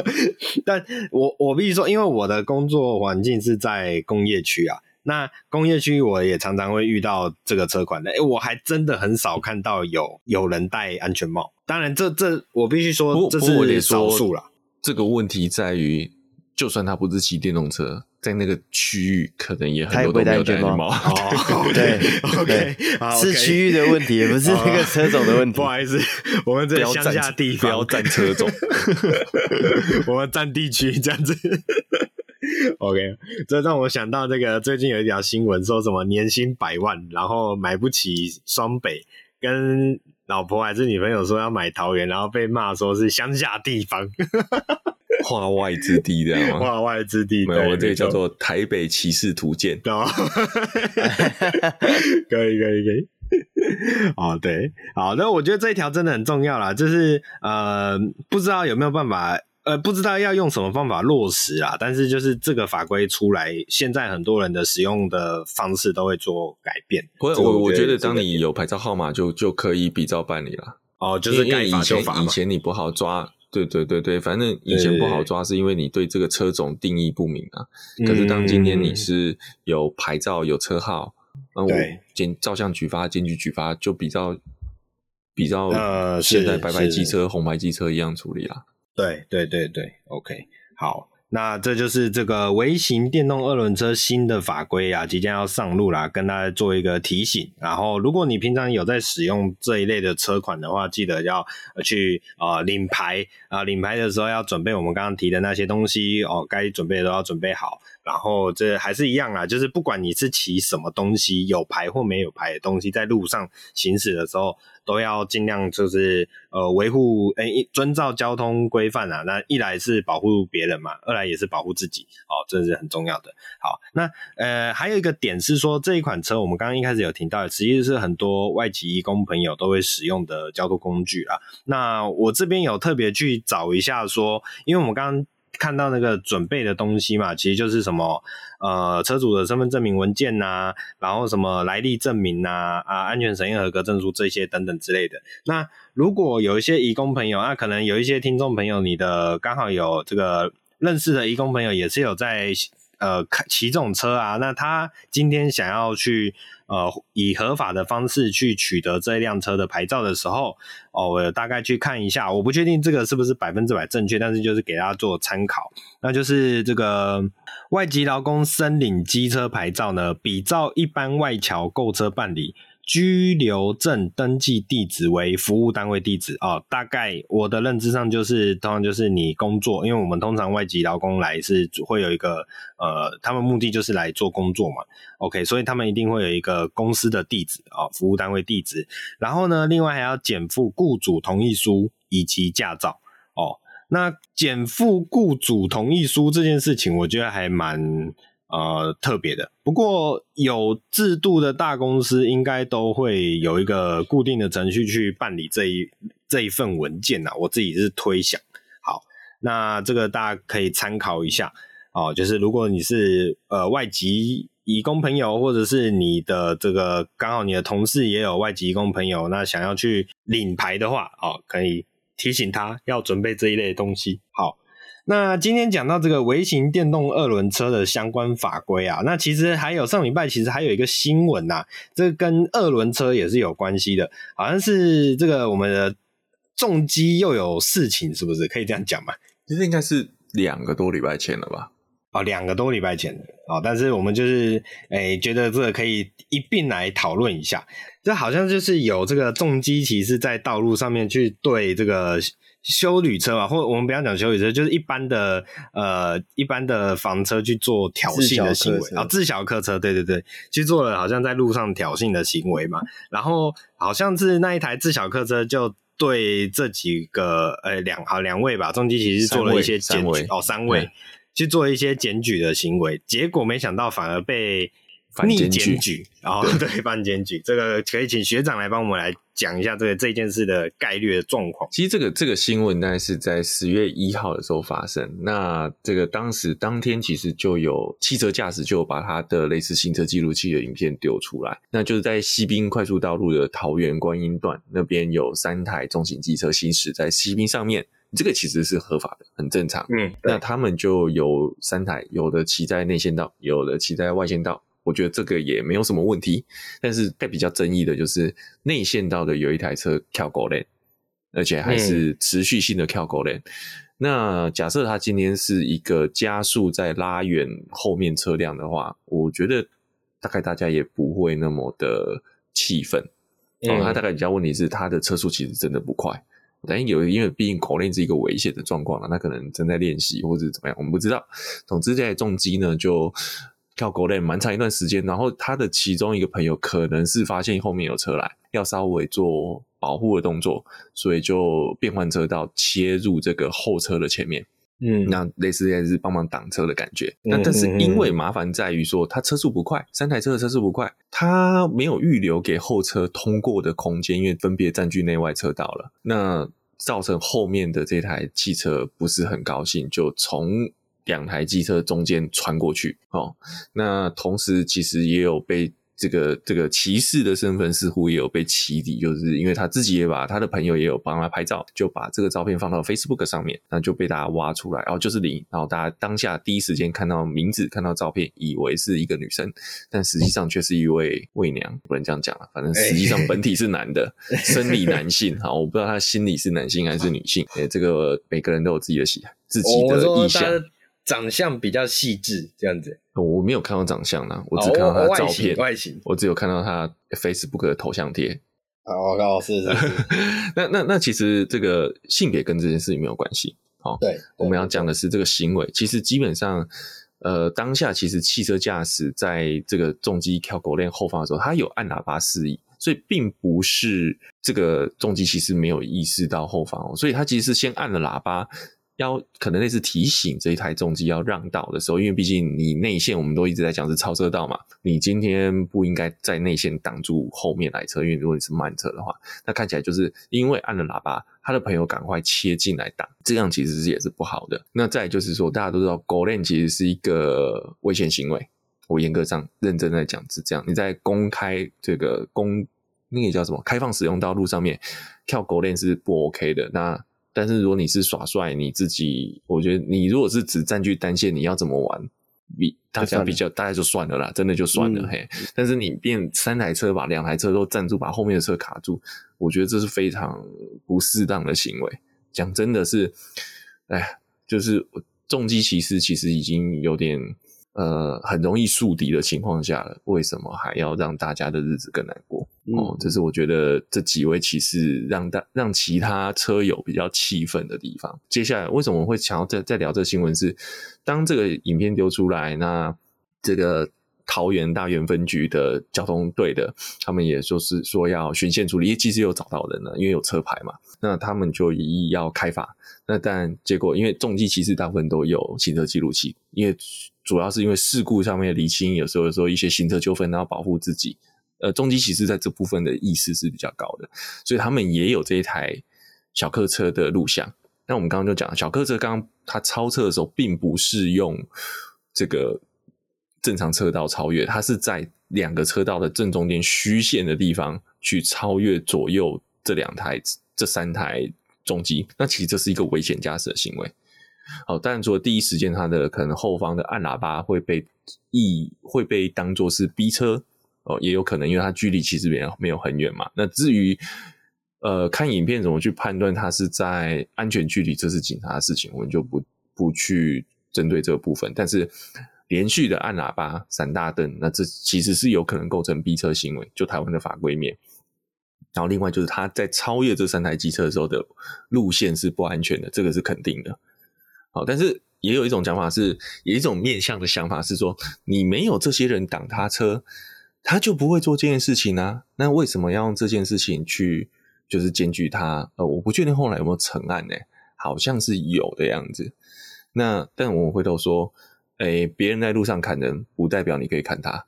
Speaker 2: 但我我必须说，因为我的工作环境是在工业区啊。那工业区我也常常会遇到这个车款的，诶我还真的很少看到有有人戴安全帽。当然这，这这我必须说，这是少数了。
Speaker 1: 这个问题在于，就算他不是骑电动车，在那个区域可能也很多都没有戴安全帽。
Speaker 3: 哦，对，OK，是区域的问题，不是那个车种的问题。
Speaker 2: 不好意思，我们这乡下地方
Speaker 1: 不要占车种，
Speaker 2: 我们占地区这样子。OK，这让我想到这个最近有一条新闻，说什么年薪百万，然后买不起双北，跟老婆还是女朋友说要买桃园，然后被骂说是乡下地方，
Speaker 1: 化外之地这样吗？
Speaker 2: 化外之地，
Speaker 1: 没有，我这个叫做台北骑士图鉴。
Speaker 2: 可以，可以，可以。哦，对，好，那我觉得这一条真的很重要啦，就是呃，不知道有没有办法。呃，不知道要用什么方法落实啊，但是就是这个法规出来，现在很多人的使用的方式都会做改变。
Speaker 1: 不会，我我觉得当你有牌照号码就就可以比照办理了。
Speaker 2: 哦，就是该罚就罚嘛。
Speaker 1: 以前你不好抓，对对对对，反正以前不好抓是因为你对这个车种定义不明啊。可是当今天你是有牌照有车号，那、嗯、我检照相举发、检举举发就比较比较呃，现在白牌机车、红牌机车一样处理啦。
Speaker 2: 对对对对，OK，好，那这就是这个微型电动二轮车新的法规啊，即将要上路啦，跟大家做一个提醒。然后，如果你平常有在使用这一类的车款的话，记得要去呃领牌啊、领牌的时候要准备我们刚刚提的那些东西哦，该准备的都要准备好。然后这还是一样啊，就是不管你是骑什么东西，有牌或没有牌的东西，在路上行驶的时候，都要尽量就是呃维护诶遵照交通规范啊。那一来是保护别人嘛，二来也是保护自己哦，这是很重要的。好，那呃还有一个点是说，这一款车我们刚刚一开始有提到，其实是很多外籍义工朋友都会使用的交通工具啊。那我这边有特别去找一下说，因为我们刚刚。看到那个准备的东西嘛，其实就是什么呃车主的身份证明文件呐、然后什么来历证明呐啊，安全审验合格证书这些等等之类的。那如果有一些移工朋友，那、啊、可能有一些听众朋友，你的刚好有这个认识的移工朋友也是有在呃骑这种车啊，那他今天想要去。呃，以合法的方式去取得这辆车的牌照的时候，哦，我大概去看一下，我不确定这个是不是百分之百正确，但是就是给大家做参考。那就是这个外籍劳工申领机车牌照呢，比照一般外侨购车办理。居留证登记地址为服务单位地址哦，大概我的认知上就是，通常就是你工作，因为我们通常外籍劳工来是会有一个呃，他们目的就是来做工作嘛，OK，所以他们一定会有一个公司的地址啊、服务单位地址，然后呢，另外还要减负雇主同意书以及驾照哦。那减负雇主同意书这件事情，我觉得还蛮。呃，特别的，不过有制度的大公司应该都会有一个固定的程序去办理这一这一份文件呐。我自己是推想，好，那这个大家可以参考一下哦。就是如果你是呃外籍移工朋友，或者是你的这个刚好你的同事也有外籍移工朋友，那想要去领牌的话，哦，可以提醒他要准备这一类的东西。好。那今天讲到这个微型电动二轮车的相关法规啊，那其实还有上礼拜其实还有一个新闻呐、啊，这跟二轮车也是有关系的，好像是这个我们的重机又有事情，是不是可以这样讲嘛？
Speaker 1: 其实应该是两个多礼拜前了吧？
Speaker 2: 哦，两个多礼拜前哦，但是我们就是诶、欸，觉得这个可以一并来讨论一下。这好像就是有这个重机骑士在道路上面去对这个休旅车嘛，或者我们不要讲修旅车，就是一般的呃一般的房车去做挑衅的行为啊，自小客车，对对对，去做了好像在路上挑衅的行为嘛。然后好像是那一台自小客车就对这几个呃两好两位吧，重机其实做了一些检举哦，三位。去做一些检举的行为，结果没想到反而被逆检举，然后对反检举，这个可以请学长来帮我们来讲一下这个这件事的概率的状况。
Speaker 1: 其实这个这个新闻大概是在十月一号的时候发生，那这个当时当天其实就有汽车驾驶就有把他的类似行车记录器的影片丢出来，那就是在西滨快速道路的桃园观音段那边有三台重型机车行驶在西滨上面。这个其实是合法的，很正常。嗯，那他们就有三台，有的骑在内线道，有的骑在外线道。我觉得这个也没有什么问题。但是带比较争议的就是内线道的有一台车跳狗链，而且还是持续性的跳狗链。嗯、那假设他今天是一个加速在拉远后面车辆的话，我觉得大概大家也不会那么的气愤。嗯，他大概比较问题是他的车速其实真的不快。但有，因为毕竟口令是一个危险的状况了，那可能正在练习或者怎么样，我们不知道。总之，这台重机呢就跳狗链蛮长一段时间，然后他的其中一个朋友可能是发现后面有车来，要稍微做保护的动作，所以就变换车道切入这个后车的前面。嗯，那类似也是帮忙挡车的感觉。那但是因为麻烦在于说，他车速不快，三台车的车速不快，他没有预留给后车通过的空间，因为分别占据内外车道了。那造成后面的这台汽车不是很高兴，就从两台机车中间穿过去。哦，那同时其实也有被。这个这个骑士的身份似乎也有被起底，就是因为他自己也把他的朋友也有帮他拍照，就把这个照片放到 Facebook 上面，那就被大家挖出来，然后就是你，然后大家当下第一时间看到名字、看到照片，以为是一个女生，但实际上却是一位伪娘，不能这样讲了，反正实际上本体是男的，生理男性，好，我不知道他心理是男性还是女性，诶，这个每个人都有自己的喜自己的意向。
Speaker 2: 长相比较细致，这样子。
Speaker 1: 我没有看到长相呢，我只看到他的照片。
Speaker 2: 哦、外形，
Speaker 1: 我只有看到他 Facebook 的头像贴。
Speaker 2: 哦，哦，是是是。
Speaker 1: 那那那其实这个性别跟这件事情没有关系。好，
Speaker 2: 对，
Speaker 1: 我们要讲的是这个行为。其实基本上，呃，当下其实汽车驾驶在这个重机跳狗链后方的时候，他有按喇叭示意，所以并不是这个重机其实没有意识到后方，所以他其实是先按了喇叭。要可能类似提醒这一台重机要让道的时候，因为毕竟你内线我们都一直在讲是超车道嘛，你今天不应该在内线挡住后面来车，因为如果你是慢车的话，那看起来就是因为按了喇叭，他的朋友赶快切进来挡，这样其实是也是不好的。那再就是说，大家都知道狗链其实是一个危险行为，我严格上认真在讲是这样，你在公开这个公那个叫什么开放使用道路上面跳狗链是不 OK 的。那但是如果你是耍帅，你自己，我觉得你如果是只占据单线，你要怎么玩？比大家比较，大家就算了啦，真的就算了、嗯、嘿。但是你变三台车把两台车都占住，把后面的车卡住，我觉得这是非常不适当的行为。讲真的是，哎，就是重击骑士其实已经有点。呃，很容易树敌的情况下了，为什么还要让大家的日子更难过？哦，这是我觉得这几位骑士让大让其他车友比较气愤的地方。接下来为什么我会想要再再聊这个新闻是？当这个影片丢出来，那这个桃园大园分局的交通队的，他们也说是说要循线处理，因为其实有找到人了，因为有车牌嘛，那他们就一意要开罚。那但结果，因为重机骑士大部分都有行车记录器，因为。主要是因为事故上面的厘清，有时候有时候一些行车纠纷，然后保护自己。呃，重机其实在这部分的意识是比较高的，所以他们也有这一台小客车的录像。那我们刚刚就讲，小客车刚刚它超车的时候，并不是用这个正常车道超越，它是在两个车道的正中间虚线的地方去超越左右这两台、这三台重机。那其实这是一个危险驾驶的行为。好，当然说第一时间，他的可能后方的按喇叭会被意会被当作是逼车也有可能，因为它距离其实没有没有很远嘛。那至于呃看影片怎么去判断他是在安全距离，这是警察的事情，我们就不不去针对这个部分，但是连续的按喇叭、闪大灯，那这其实是有可能构成逼车行为，就台湾的法规面。然后另外就是他在超越这三台机车的时候的路线是不安全的，这个是肯定的。好，但是也有一种讲法是，有一种面向的想法是说，你没有这些人挡他车，他就不会做这件事情啊。那为什么要用这件事情去就是检举他？呃，我不确定后来有没有成案呢？好像是有的样子。那但我们回头说，哎，别人在路上砍人，不代表你可以砍他。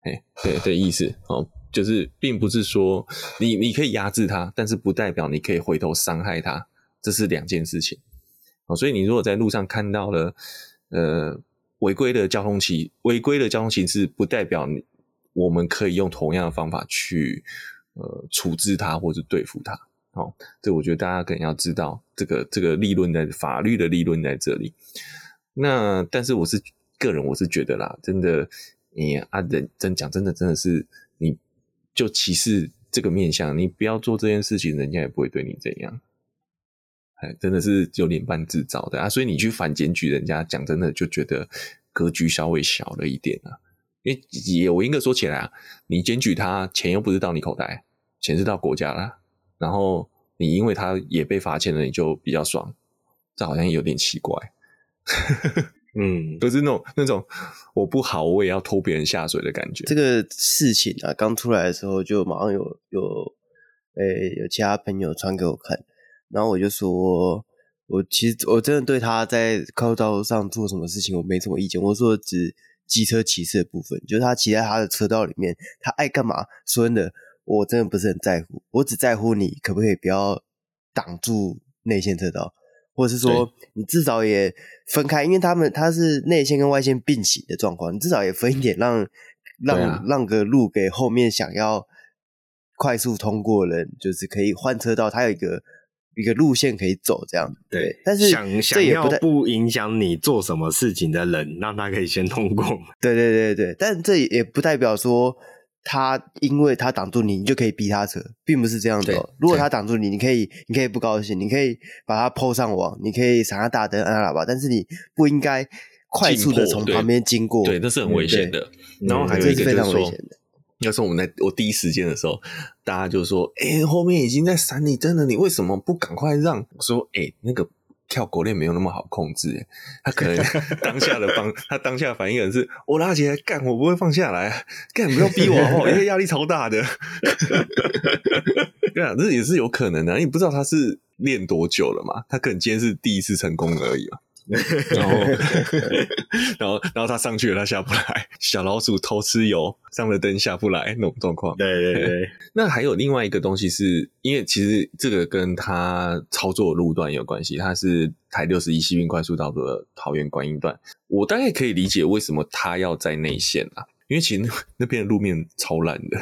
Speaker 1: 哎，对的意思哦。就是，并不是说你你可以压制他，但是不代表你可以回头伤害他，这是两件事情。哦，所以你如果在路上看到了呃违规的交通骑违规的交通形式，不代表你我们可以用同样的方法去呃处置他或者对付他。哦，这我觉得大家可能要知道这个这个立论在法律的立论在这里。那但是我是个人，我是觉得啦，真的你啊人真讲真的真的是你。就歧视这个面向，你不要做这件事情，人家也不会对你怎样。哎，真的是有点半自找的啊！所以你去反检举人家，讲真的就觉得格局稍微小了一点啊。因为也我应该说起来啊，你检举他，钱又不是到你口袋，钱是到国家啦。然后你因为他也被罚钱了，你就比较爽，这好像有点奇怪。
Speaker 2: 嗯，
Speaker 1: 不是那种那种我不好，我也要拖别人下水的感觉。
Speaker 3: 这个事情啊，刚出来的时候就马上有有诶、欸、有其他朋友传给我看，然后我就说，我其实我真的对他在高速道路上做什么事情我没什么意见。我说指机车骑士的部分，就是他骑在他的车道里面，他爱干嘛，说真的，我真的不是很在乎，我只在乎你可不可以不要挡住内线车道。或者是说，你至少也分开，因为他们他是内线跟外线并行的状况，你至少也分一点让，让让、啊、让个路给后面想要快速通过的人，就是可以换车道，他有一个一个路线可以走，这样对。但是
Speaker 2: 想想要不影响你做什么事情的人，让他可以先通过。
Speaker 3: 对对对对，但这也不代表说。他因为他挡住你，你就可以逼他车，并不是这样的哦。如果他挡住你，你可以，你可以不高兴，你可以把他 PO 上网，你可以闪下大灯、按下喇叭，但是你不应该快速的从旁边经过，
Speaker 1: 对，那是很危险的。然后还有一个就是说，要是我们在我第一时间的时候，大家就说：“哎、欸，后面已经在闪你灯了，你为什么不赶快让？”我说：“哎、那个。”跳国链没有那么好控制，他可能 当下的方，他当下的反应可能是我拉起来干，我不会放下来，干不要逼我，因为压力超大的。对啊，这也是有可能的，你不知道他是练多久了嘛？他可能今天是第一次成功而已嘛。然后，然后，然后他上去了，他下不来。小老鼠偷吃油，上了灯下不来那种状况。
Speaker 2: 对对对。
Speaker 1: 那还有另外一个东西是，是因为其实这个跟他操作路段有关系。他是台六十一西滨快速道路的桃园观音段，我大概可以理解为什么他要在内线啊，因为其实那边的路面超烂的，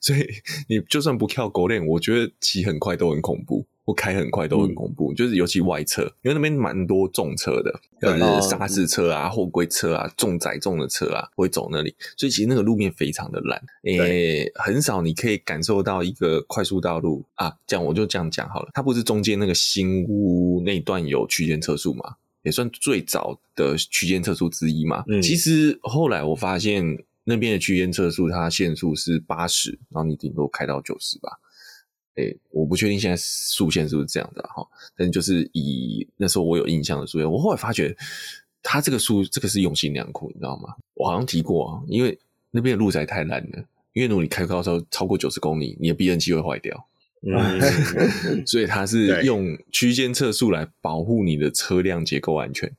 Speaker 1: 所以你就算不跳狗链，我觉得骑很快都很恐怖。不开很快都很恐怖，嗯、就是尤其外侧，因为那边蛮多重车的，就是砂石车啊、货柜车啊、重载重的车啊会走那里，所以其实那个路面非常的烂，诶、欸，很少你可以感受到一个快速道路啊。这样我就这样讲好了，它不是中间那个新屋那段有区间测速嘛，也算最早的区间测速之一嘛。嗯、其实后来我发现那边的区间测速，它限速是八十，然后你顶多开到九十吧。诶、欸，我不确定现在速限是不是这样的哈，但就是以那时候我有印象的速限，我后来发觉它这个速这个是用心良苦，你知道吗？我好像提过啊，因为那边的路实在太烂了，因为如果你开高速超过九十公里，你的避震器会坏掉，嗯、所以它是用区间测速来保护你的车辆结构安全。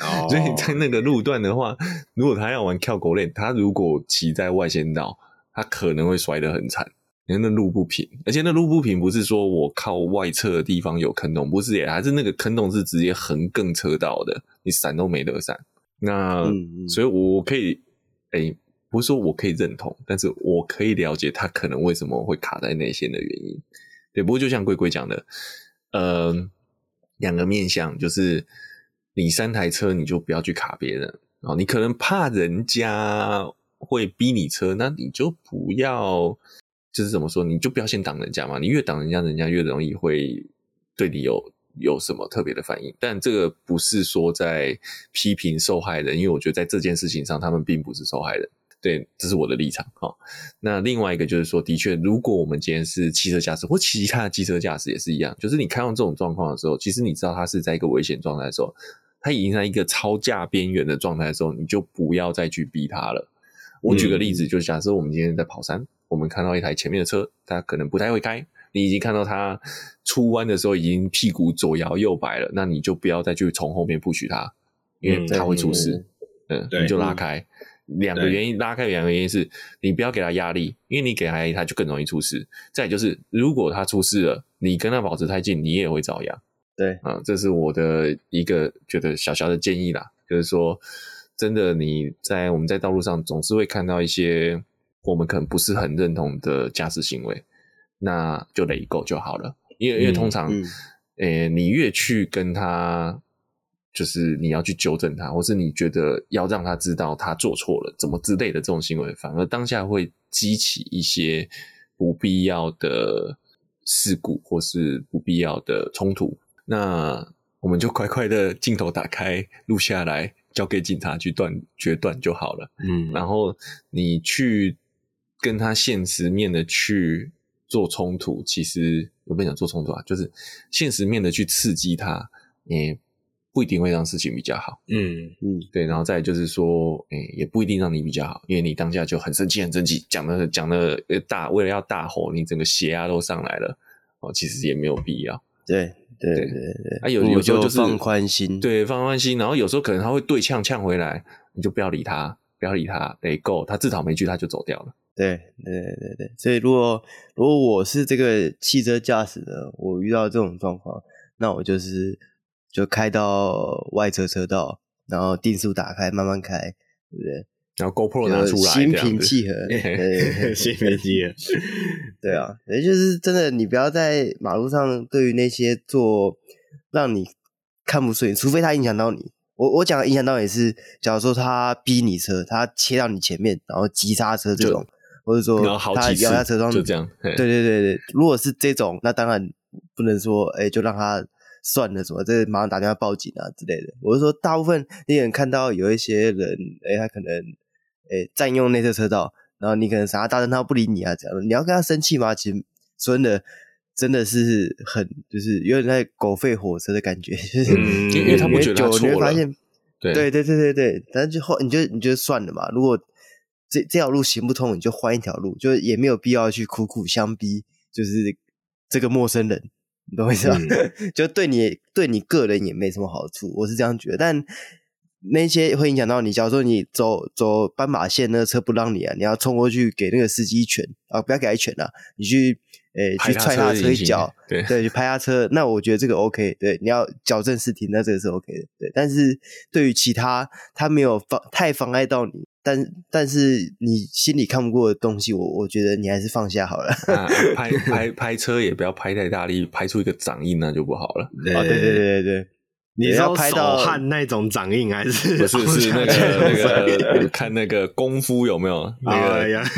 Speaker 1: 哦、所以在那个路段的话，如果他要玩跳狗链，他如果骑在外线道，他可能会摔得很惨。因为那路不平，而且那路不平不是说我靠外侧的地方有坑洞，不是耶，还是那个坑洞是直接横亘车道的，你闪都没得闪。那、嗯、所以我可以，哎、欸，不是说我可以认同，但是我可以了解他可能为什么会卡在内线的原因。对，不过就像龟龟讲的，呃，两个面向就是你三台车你就不要去卡别人，然后你可能怕人家会逼你车，那你就不要。就是怎么说，你就不要先挡人家嘛。你越挡人家，人家越容易会对你有有什么特别的反应。但这个不是说在批评受害人，因为我觉得在这件事情上，他们并不是受害人。对，这是我的立场。哈，那另外一个就是说，的确，如果我们今天是汽车驾驶或其他的机车驾驶也是一样，就是你看到这种状况的时候，其实你知道他是在一个危险状态的时候，他已经在一个超价边缘的状态的时候，你就不要再去逼他了。我举个例子，就是假设我们今天在跑山，我们看到一台前面的车，他可能不太会开，你已经看到他出弯的时候已经屁股左摇右摆了，那你就不要再去从后面 push 他，因为他会出事。嗯，你就拉开。两个原因拉开，两个原因是你不要给他压力，因为你给他压力，他就更容易出事。再就是，如果他出事了，你跟他保持太近，你也会遭殃。
Speaker 3: 对
Speaker 1: 啊，这是我的一个觉得小小的建议啦，就是说，真的你在我们在道路上总是会看到一些我们可能不是很认同的驾驶行为，那就 let go 就好了。因为因为通常，诶、嗯欸，你越去跟他。就是你要去纠正他，或是你觉得要让他知道他做错了，怎么之类的这种行为，反而当下会激起一些不必要的事故，或是不必要的冲突。那我们就快快的镜头打开，录下来，交给警察去断决断就好了。嗯，然后你去跟他现实面的去做冲突，其实有没有想做冲突啊？就是现实面的去刺激他，也不一定会让事情比较好，
Speaker 2: 嗯嗯，
Speaker 1: 对，然后再就是说，诶、欸，也不一定让你比较好，因为你当下就很生气，很生气，讲的讲的大，为了要大吼，你整个血压都上来了，哦，其实也没有必要，
Speaker 3: 对对对对，
Speaker 1: 啊，有有时候就是
Speaker 3: 放宽心，
Speaker 1: 对，放宽心，然后有时候可能他会对呛呛回来，你就不要理他，不要理他，得够，他自讨没趣，他就走掉了，
Speaker 3: 对对对对，所以如果如果我是这个汽车驾驶的，我遇到这种状况，那我就是。就开到外侧车道，然后定速打开，慢慢开，对不对？
Speaker 1: 然后 GoPro 拿出来，
Speaker 3: 心平气和，对，
Speaker 2: 心平气和，
Speaker 3: 对啊，也就是真的，你不要在马路上对于那些做让你看不顺眼，除非他影响到你。我我讲的影响到也是，假如说他逼你车，他切到你前面，然后急刹车这种，或者说他摇下车窗，
Speaker 1: 就这样。对
Speaker 3: 对对对，如果是这种，那当然不能说，哎，就让他。算了，什么这马上打电话报警啊之类的。我是说，大部分你可能看到有一些人，哎他可能诶占用内侧车道，然后你可能闪他大灯，他不理你啊，这样你要跟他生气吗？其实说真的，真的是很就是有点在狗吠火车的感觉，就是、
Speaker 1: 嗯、因为他不觉得他错了，
Speaker 3: 你会发现，
Speaker 1: 对
Speaker 3: 对对对对对，但是就后你就你就算了嘛。如果这这条路行不通，你就换一条路，就也没有必要去苦苦相逼，就是这个陌生人。你懂我意思吧？嗯、就对你对你个人也没什么好处，我是这样觉得。但那些会影响到你，假如说你走走斑马线，那个车不让你啊，你要冲过去给那个司机一拳啊，不要给他一拳啊，你去诶、欸、去踹他车一脚，对对，去拍他车，那我觉得这个 OK，对，你要矫正视听，那这个是 OK 的，对。但是对于其他他没有妨太妨碍到你。但但是你心里看不过的东西，我我觉得你还是放下好了。
Speaker 1: 啊、拍 拍拍车也不要拍太大力，拍出一个掌印那就不好了。
Speaker 3: 啊对对对对对，
Speaker 2: 你是要拍到汗那种掌印还是？
Speaker 1: 不是 是那个那个 看那个功夫有没有那个？哎呀，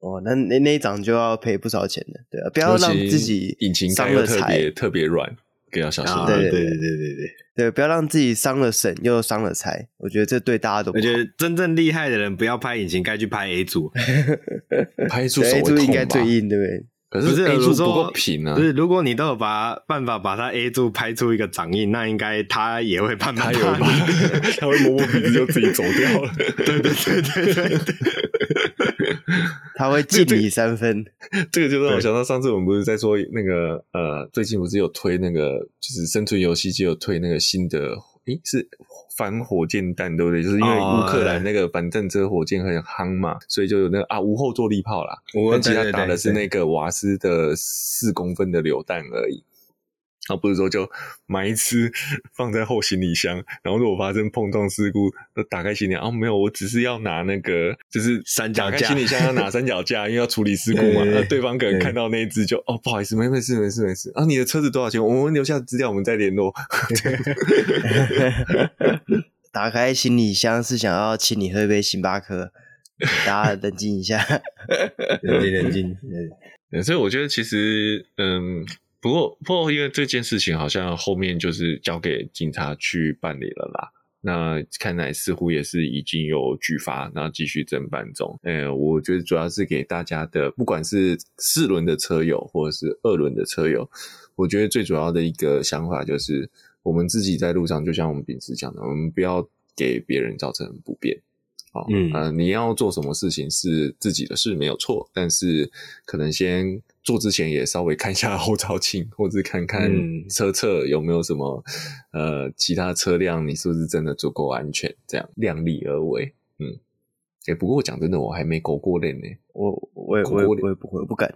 Speaker 3: 哦，那那那一掌就要赔不少钱的，对啊，不要让自己
Speaker 1: 引擎伤了特别特别软。更要小心，
Speaker 3: 对对对对对对对，不要让自己伤了神又伤了财。我觉得这对大家都不。
Speaker 2: 我觉得真正厉害的人不要拍引擎盖，去拍 A 组，
Speaker 1: 拍 A 组？
Speaker 3: 应该最硬，对不对？
Speaker 1: 可是 A 柱不够平啊。
Speaker 2: 不是，如果你都有把办法把它 A 柱拍出一个掌印，那应该他也会判判他，
Speaker 1: 他 会摸摸鼻子就自己走掉了。
Speaker 2: 对对对对对，对。
Speaker 3: 他 会敬你三分，
Speaker 1: 这个就让我想到上次我们不是在说那个呃，最近不是有推那个就是生存游戏，就有推那个新的，诶，是反火箭弹对不对？就是因为乌克兰那个反战车火箭很夯嘛，所以就有那个啊无后坐力炮啦，但其实他打的是那个瓦斯的四公分的榴弹而已。他不是说就买一只放在后行李箱，然后如果发生碰撞事故，都打开行李箱。哦，没有，我只是要拿那个，就是
Speaker 2: 三脚架。
Speaker 1: 行李箱要拿三脚架，因为要处理事故嘛。那对，对方可能看到那一只就哦，不好意思，没没事没事没事。啊，你的车子多少钱？我们留下资料，我们再联络。
Speaker 3: 打开行李箱是想要请你喝一杯星巴克，大家冷静一下，
Speaker 2: 冷静冷静。
Speaker 1: 对，所以我觉得其实嗯。不过不过因为这件事情好像后面就是交给警察去办理了啦。那看来似乎也是已经有举发，然后继续侦办中。呃，我觉得主要是给大家的，不管是四轮的车友或者是二轮的车友，我觉得最主要的一个想法就是，我们自己在路上，就像我们平时讲的，我们不要给别人造成不便。好，嗯，呃，你要做什么事情是自己的事没有错，但是可能先做之前也稍微看一下后照镜，或者看看车侧有没有什么、嗯、呃其他车辆，你是不是真的足够安全？这样量力而为。嗯，哎、欸，不过我讲真的，我还没勾过链呢，
Speaker 3: 我我也我也我也不会，我不敢。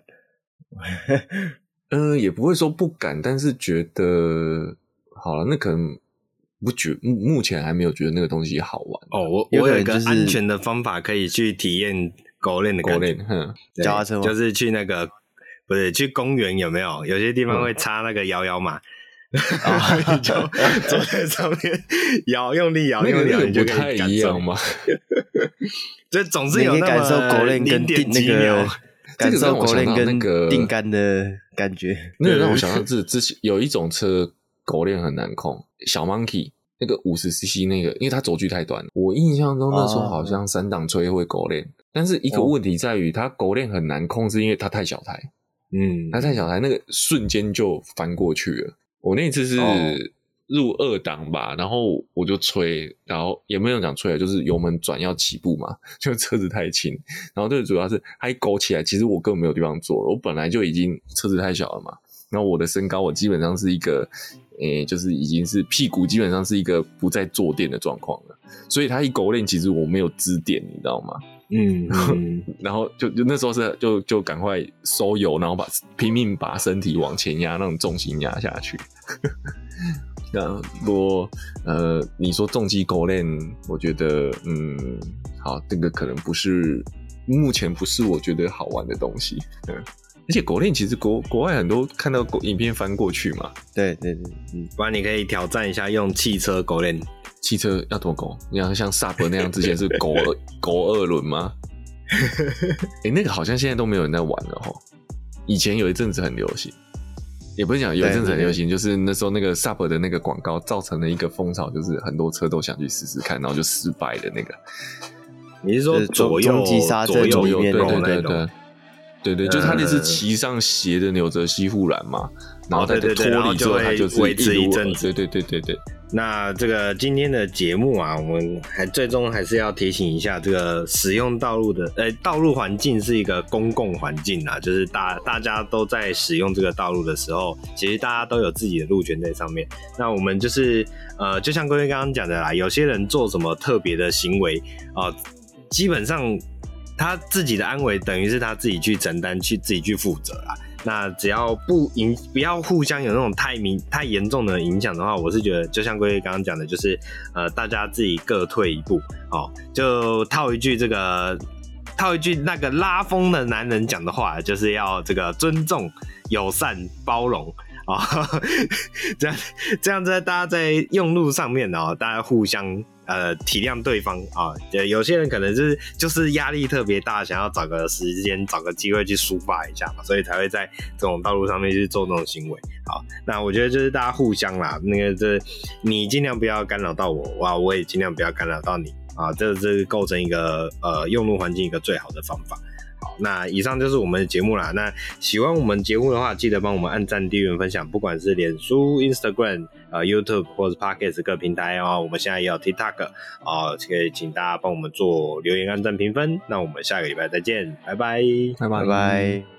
Speaker 1: 嗯、呃，也不会说不敢，但是觉得好了，那可能。不觉目目前还没有觉得那个东西好玩
Speaker 2: 哦。我我有一个安全的方法可以去体验狗链的狗链，哼，
Speaker 3: 脚踏车
Speaker 2: 就是去那个不是去公园有没有？有些地方会插那个摇摇马，然后你就坐在上面 摇，用力摇，用力摇，你就可以感受。不太一样吗？就总是有那
Speaker 3: 感受狗链跟定那个感受狗链跟那个定杆的感觉。
Speaker 1: 那个让我想到是之前有一种车。狗链很难控，小 Monkey 那个五十 CC 那个，因为它轴距太短。我印象中那时候好像三档吹会狗链，但是一个问题在于它狗链很难控，制因为它太小台。嗯，它太小台，那个瞬间就翻过去了。我那次是入二档吧，然后我就吹，然后也没有讲吹了，就是油门转要起步嘛，就车子太轻。然后最主要是它一勾起来，其实我根本没有地方坐，我本来就已经车子太小了嘛。然后我的身高，我基本上是一个。诶、欸，就是已经是屁股基本上是一个不再坐垫的状况了，所以它一勾链，其实我没有支点，你知道吗？嗯，嗯然后就就那时候是就就赶快收油，然后把拼命把身体往前压，那种重心压下去。那如果呃你说重机狗链，我觉得嗯好，这个可能不是目前不是我觉得好玩的东西。嗯 而且狗链其实国国外很多看到狗影片翻过去嘛，
Speaker 3: 对对对，嗯，
Speaker 2: 不然你可以挑战一下用汽车狗链，
Speaker 1: 汽车要多狗？你要像 Sub 那样之前是狗二 狗二轮吗？哎、欸，那个好像现在都没有人在玩了齁。以前有一阵子很流行，也不是讲有一阵子很流行，就是那时候那个 Sub 的那个广告造成了一个风潮，就是很多车都想去试试看，然后就失败的那个。
Speaker 2: 你是说左右左右右对对对对。
Speaker 1: 对对，就是他那是骑上斜的纽泽西护栏嘛，然后在这脱离之后，他就维持一阵子。对对对对对。
Speaker 2: 那这个今天的节目啊，我们还最终还是要提醒一下，这个使用道路的，呃，道路环境是一个公共环境啊，就是大大家都在使用这个道路的时候，其实大家都有自己的路权在上面。那我们就是，呃，就像各位刚刚讲的啦，有些人做什么特别的行为啊，基本上。他自己的安危等于是他自己去承担，去自己去负责啦。那只要不影，不要互相有那种太明、太严重的影响的话，我是觉得，就像龟龟刚刚讲的，就是呃，大家自己各退一步哦。就套一句这个，套一句那个拉风的男人讲的话，就是要这个尊重、友善、包容啊、哦，这样这样在大家在用路上面哦，大家互相。呃，体谅对方啊，有些人可能就是就是压力特别大，想要找个时间、找个机会去抒发一下嘛，所以才会在这种道路上面去做这种行为。好，那我觉得就是大家互相啦，那个这你尽量不要干扰到我，哇，我也尽量不要干扰到你啊，这这是构成一个呃用路环境一个最好的方法。好那以上就是我们的节目啦。那喜欢我们节目的话，记得帮我们按赞、订阅、分享，不管是脸书、Instagram、呃 YouTube 或者 Podcast 各平台哦。我们现在也有 TikTok 哦，可以请大家帮我们做留言、按赞、评分。那我们下个礼拜再见，拜拜，
Speaker 1: 拜拜。拜拜。